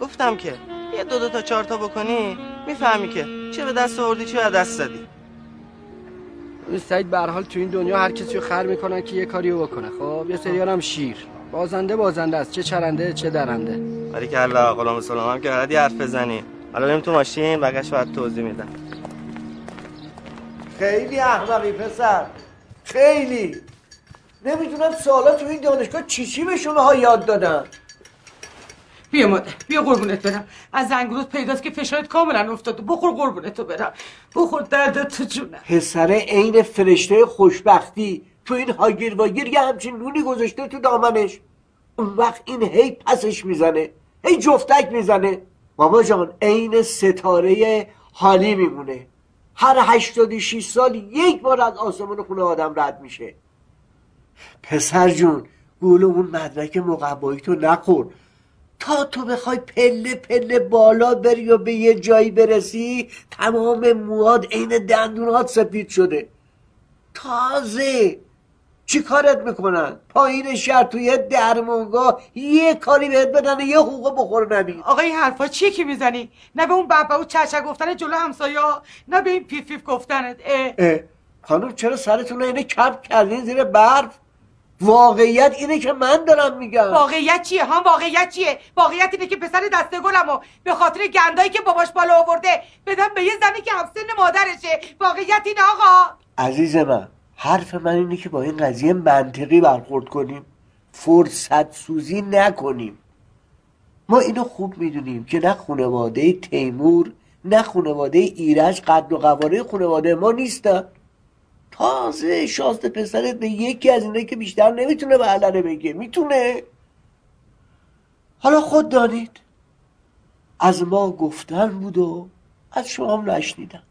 گفتم که یه دو دو تا چهار تا بکنی می‌فهمی که چه به دست آوردی چه به دست دادی این سعید به هر حال تو این دنیا هر کسی رو خر می‌کنن که یه کاریو بکنه. خب یه سریال هم شیر. بازنده بازنده است چه چرنده چه درنده. ولی که الله غلام سلام هم که حدی حرف بزنی. حالا بریم تو ماشین بقیش باید توضیح میدم. خیلی احمقی پسر. خیلی. نمی‌دونم سوالا تو این دانشگاه چی چی به شما یاد دادن. بیا مادر بیا قربونت برم. از زنگروت پیداست که فشارت کاملا افتاده بخور قربونت تو برم. بخور درد تو جونم. پسر عین فرشته خوشبختی تو این هاگیر واگیر یه همچین نونی گذاشته تو دامنش. اون وقت این هی پسش می‌زنه هی جفتک می‌زنه. بابا جان عین ستاره حالی میمونه. هر 86 سال یک بار از آسمان خونه آدم رد میشه. پسر جون گول اون مدرک مقبایی تو نخور. تا تو بخوای پله پله بالا بری و به یه جایی برسی تمام مواد عین دندونات سپید شده. تازه چی کارت می‌کنن؟ پایین شهر توی درمانگاه یه کاری بهت بدن یه حقوق بخور نمی آقا این حرفا چیه که می‌زنی؟ نه به اون بابا و چچا گفتن جلو همسایه نه به این پیف پیف گفتنت. اه. اه. خانم چرا سرتون اینه کپ کردین زیر برف؟ واقعیت اینه که من دارم میگم. واقعیت چیه؟ ها واقعیت چیه؟ واقعیت اینه که پسر دسته گلمو به خاطر گندایی که باباش بالا آورده بدم به یه زنی که همسن مادرشه. واقعیت اینه آقا. عزیز من حرف من اینه که با این قضیه منطقی برخورد کنیم. فرصت سوزی نکنیم. ما اینو خوب می‌دونیم که نه خانواده تیمور نه خانواده ایرج قد و قواره خانواده ما نیستن. تازه شاست پسرت به یکی از اینه که بیشتر نمی‌تونه به علنه بگه. می‌تونه. حالا خود دانید. از ما گفتن بود و از شما هم نشنیدن.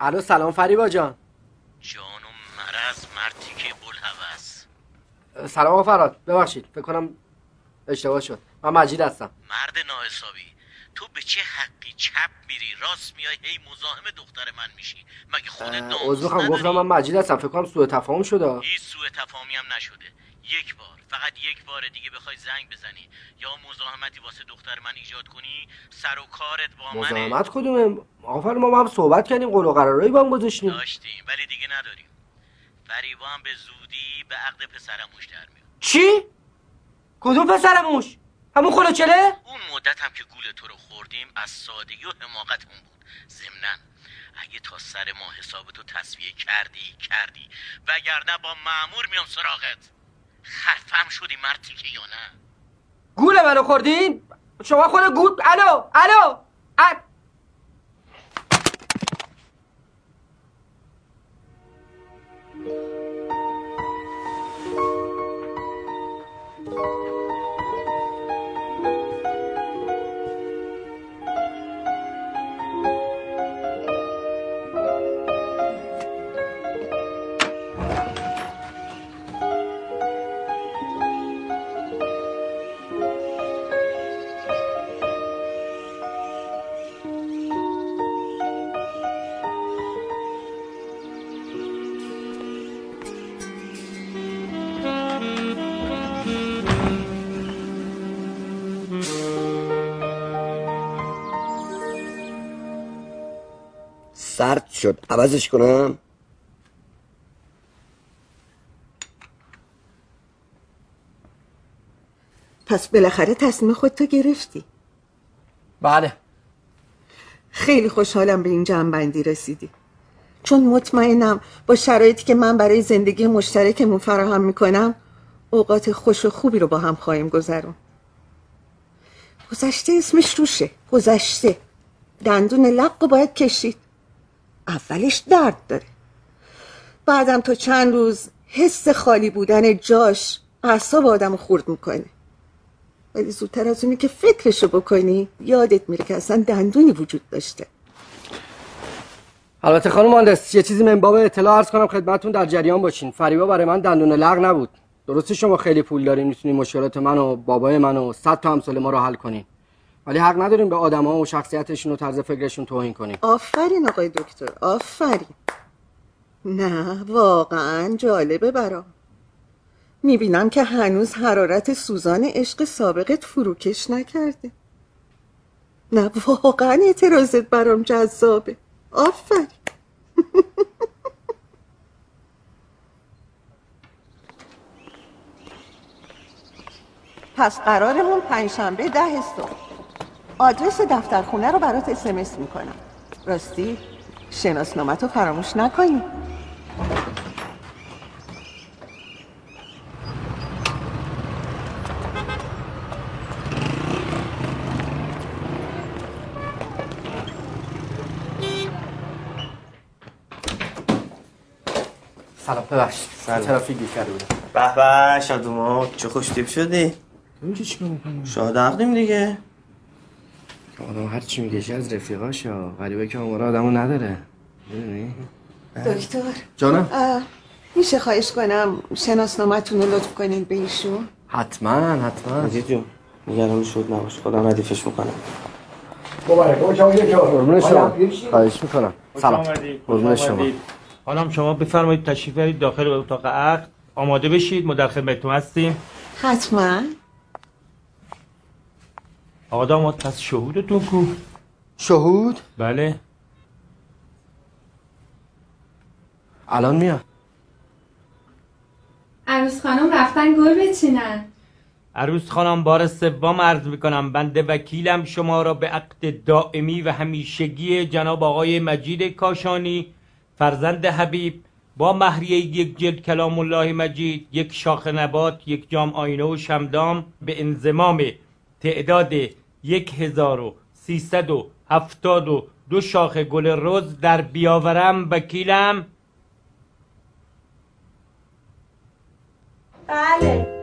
الو سلام فریبا جان. جان و مرز مرتی که بلحوث سلام فراد ببخشید فکر کنم اشتباه شد. من مجید هستم. مرد ناحسابی تو به چه حقی چپ میری؟ راست میای هی مزاحم دختر من میشی. مگه خودت ناموس؟ گفتم من مجید هستم فکر کنم سوء تفاهم شده. هیچ سوء تفاهمی هم نشده. یک بار. فقط یک بار دیگه بخوای زنگ بزنی. یا مزاحمتی واسه دختر من ایجاد کنی سر و کارت با منه. مزاحمت کدومه؟ فراد ما با هم صحبت کردیم قول و قرارایی با هم گذاشتیم. داشتیم ولی دیگه نداریم. فریبا هم به زودی به عقد پسرموش در میاد. چی؟ کدوم پسرموش؟ همون خلوچله؟ اون مدت هم که گول تو رو خوردیم از سادگی و حماقتمون بود. ضمنا اگه تا سر ما حسابتو تصویه کردی کردی. وگرنه با معمور میام سراغت. خفم شدی مرتی که یا نه؟ گول منو خوردین؟ شما خود گول الو الو! ا- سرد شد. عوضش کنم. پس بالاخره تصمیم خودتو گرفتی. بله. خیلی خوشحالم به این جنبندی رسیدی. چون مطمئنم با شرایطی که من برای زندگی مشترکمون فراهم می‌کنم اوقات خوش و خوبی رو با هم خواهیم گذرون. گذشته اسمش روشه. گذشته. دندون لق باید کشید. اولش درد داره. بعدم تا چند روز حس خالی بودن جاش اعصاب آدم خورد می‌کنه. ولی زودتر از اونی که فکرشو بکنی یادت میره که اصلا دندونی وجود داشته. البته خانم مهندس یه چیزی من باب اطلاع عرض کنم خدمتتون در جریان باشین. فریبا برای من دندون لغ نبود. درسته شما خیلی پول دارین می‌تونین مشکلات من و بابای من و صد تا همسال ما رو حل کنین. ولی حق نداریم به آدما و شخصیتشون و طرز فکرشون توهین کنیم. آفرین آقای دکتر آفرین. نه واقعا جالبه برام. می‌بینم که هنوز حرارت سوزان عشق سابقت فروکش نکرده. نه واقعا اعتراضت برام جذابه. آفرین. <laughs> پس قرارمون پنجشنبه ده صبح. آدرس دفتر خونه رو برات اسمس می‌کنم. راستی شناسنامت رو فراموش نکنیم. سلام ببخشید. ترافیک گیر کرده بودم به به شادوما چه خوشتیب شدی؟ تو می‌کنی؟ شاد عقدیم دیگه. آدم هر چی میگه از رفیقاشا غریبه که آمار آدمو نداره. می‌دونی؟ دکتر. جانم. اه، میشه خواهش کنم شناسنامتون رو لطف کنید به ایشون؟ حتما حتما. مجید جون نگران شد نباش. خودم ردیفش می‌کنم. مبارک. قربون شما. خواهش می‌کنم. سلام. قربون شما حالا شما بفرمایید تشریف برید داخل اتاق عقد. آماده بشید. ما در خدمتتون هستیم. حتما. آقا داماد پس شهودتون کو؟ شهود؟ بله. الان میاد. عروس خانم رفتن گل بچینن. عروس خانم بار سوم عرض می‌کنم بنده وکیلم شما را به عقد دائمی و همیشگی جناب آقای مجید کاشانی فرزند حبیب با مهریه یک جلد کلام الله مجید یک شاخ نبات یک جام آینه و شمدام به انضمام تعداد یک هزار و سیصد و هفتاد و دو شاخ گل رز در بیاورم وکیلم. بله.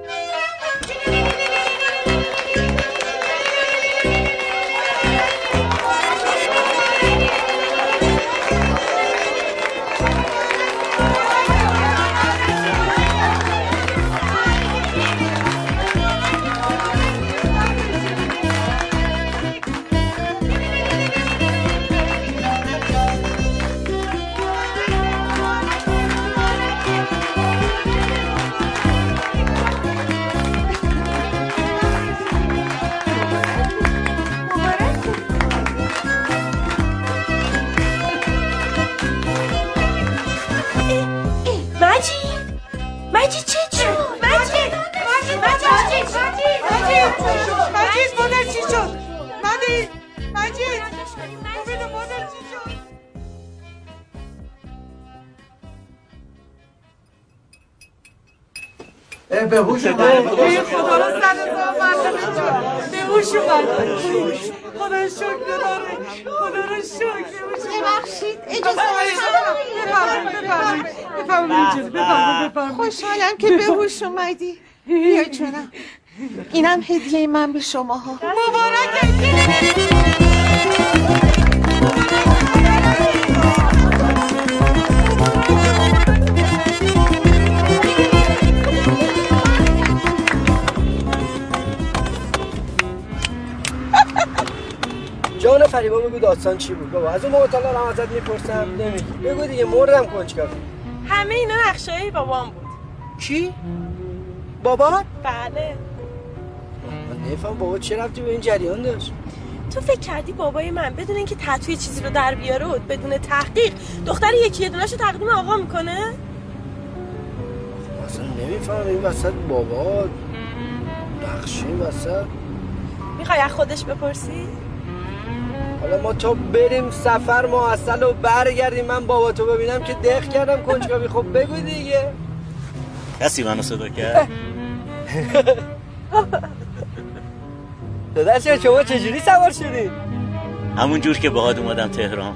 به هوش ای خدا رو سر به هوش اومد. خدا شکر داره خدا رو شکر ببخشید. اجازه بفرمایید بفرمایید خوشحالم که به هوش اومدی. بیا جونم. اینم هدیه من به شماها. جان فریبا بگو داستان چی بود؟ بابا از اون موقع تا الان ازت می‌پرسم نمیگی. بگو دیگه مردم کنجکاو همه اینا نقشه بابام بود. کی؟ بابا؟ بله. من نفهم بابا چه رفتی به این جریان داشت؟ تو فکر کردی بابای من بدون اینکه تتوی چیزی رو در بیاره و بدون تحقیق دختر یکی دونش رو تقدیم آقا می‌کنه؟ اصلا نمیفهم این وسط بابا. نقشه وسط. می‌خوای از خودش بپرسی؟ حالا ما تا بریم سفر ما اصل و برگردیم. من بابا تو ببینم که دق کردم کنجکاوی. خب بگو دیگه. کسی منو صدا کرد؟ داداش شما چجوری سوار شدی؟ همون جور که باهات اومدم تهران.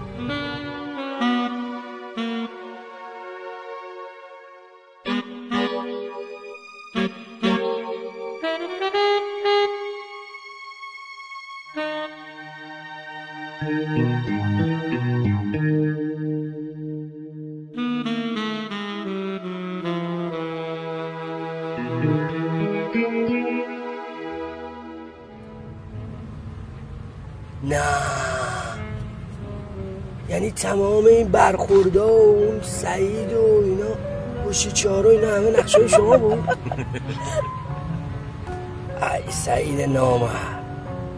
نه. یعنی تمام این برخوردا و اون سعید و اینا و اینا همه نقشه شما بود؟ <laughs> ای سعید نامه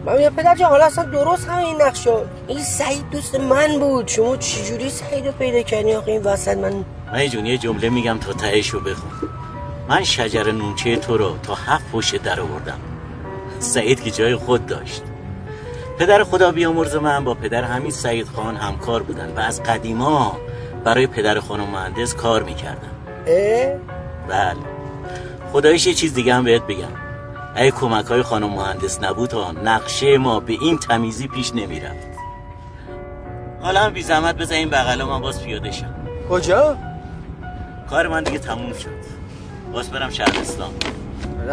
من میگم پدر جان حالا اصلا درست همه این نقشه این سعید دوست من بود. شما چجوری سعید رو پیدا کردی آخه این وسط؟ من من جون یه جمله میگم تا تهش رو بخون. من شجر نونچه تو رو تا هفت پشت در آوردم. سعید که جای خود داشت. پدر خدا بیامرز من با پدر همین سعید خان همکار بودن و از قدیما برای پدر خانم مهندس کار می‌کردن. اه؟ بله. خدایش یه چیز دیگه هم بهت بگم. اگه کمک های خانم مهندس نبود ها نقشه ما به این تمیزی پیش نمی‌رفت. حالا هم بی زحمت بزن این بغلا من باز پیاده شم. کجا؟ کار من دیگه تموم شد. باز برم شهرستان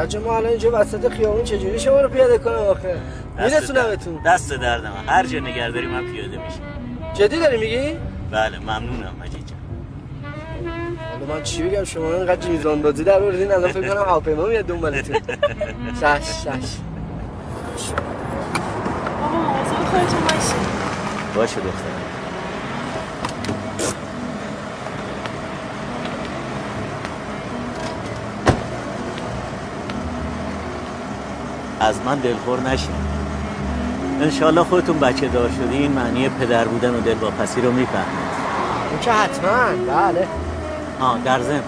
جان ما الان اینجا وسط خیابون چجوری شما رو پیاده کنم آخه؟ میرسونمتون دست درد من. هر جا نگهداری من پیاده میشم جدی داری میگی؟ بله ممنونم مجید. من چی بگم؟ شما اینقدر میزان بازی در بردین الان فکر کنم هواپیما میاد دنبالتون. شش شش. بابا مواظب خودتون باشین باشه دخترم از من دلخور نشین. انشالله خودتون بچه دار شدین معنی پدر بودن و دلواپسی رو می‌فهمید. اون که حتما؟ بله. آه در ضمن.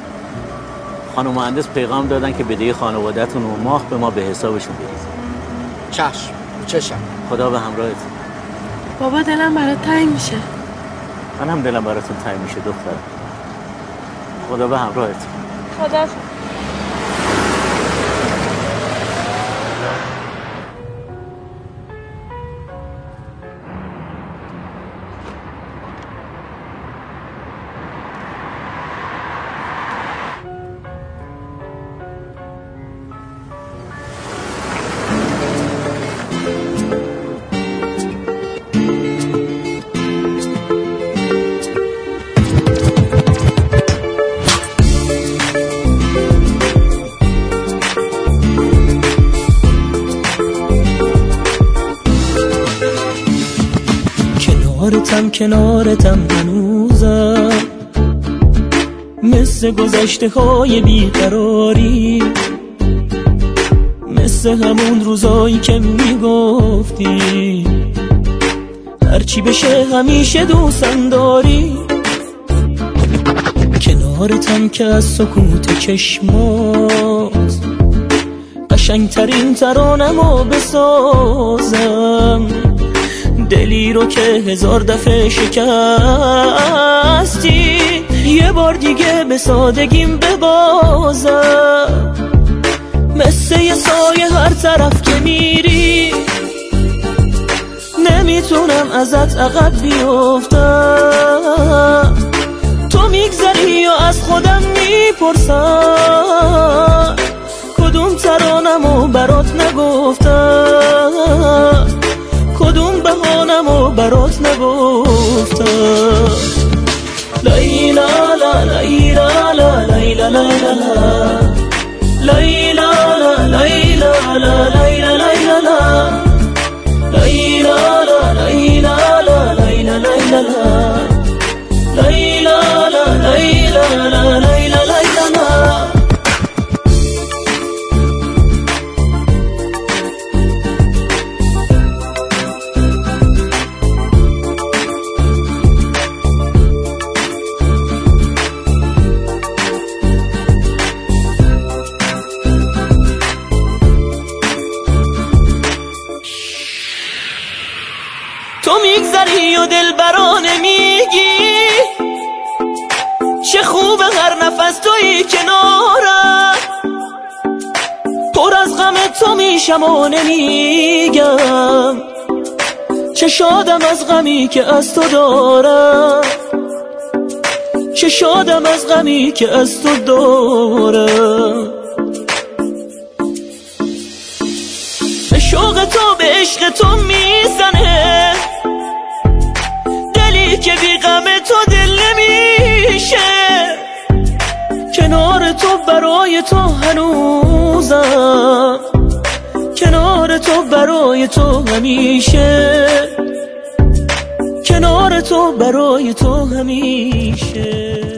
خانم مهندس پیغام دادن که بدهی خانوادهتون و ماه به ما به حسابشون بریزید. چشم چشم. خدا به همراهتون بابا دلم برات تنگ میشه. من هم دلم براتون تنگ میشه دخترم. خدا به همراهتون خدا کنارتم کنارتم هنوزم. مثل گذشته های بیقراری. مثل همون روزایی که می‌گفتی. هرچی بشه همیشه دوستم داری. کنارتم که از سکوت چشمات. قشنگترین ترانمو بسازم. دلی رو که هزار دفعه شکستی یه بار دیگه به سادگیم ببازم. مثل یه سایه هر طرف که میری نمی‌تونم ازت عقب بیفتم. تو میگذری و از خودم می‌پرسم. کدوم ترانمو برات نگفتم؟ بهانمو برات نگفتم لیلا لا لیلا لا لیلا لا لیلا لا لیلا لا لیلا لیلا لا لیلا لا لا لا لا لا نفس توی کنارم. پر از غم تو میشم و نمیگم. چه شادم از غمی که از تو دارم. چه شادم از غمی که از تو دارم. به شوق تو به عشق تو می‌زنه. دلی که بی غم تو دل نمیشه. کنار تو برای تو هنوزم. کنار تو برای تو همیشه. کنار تو برای تو همیشه.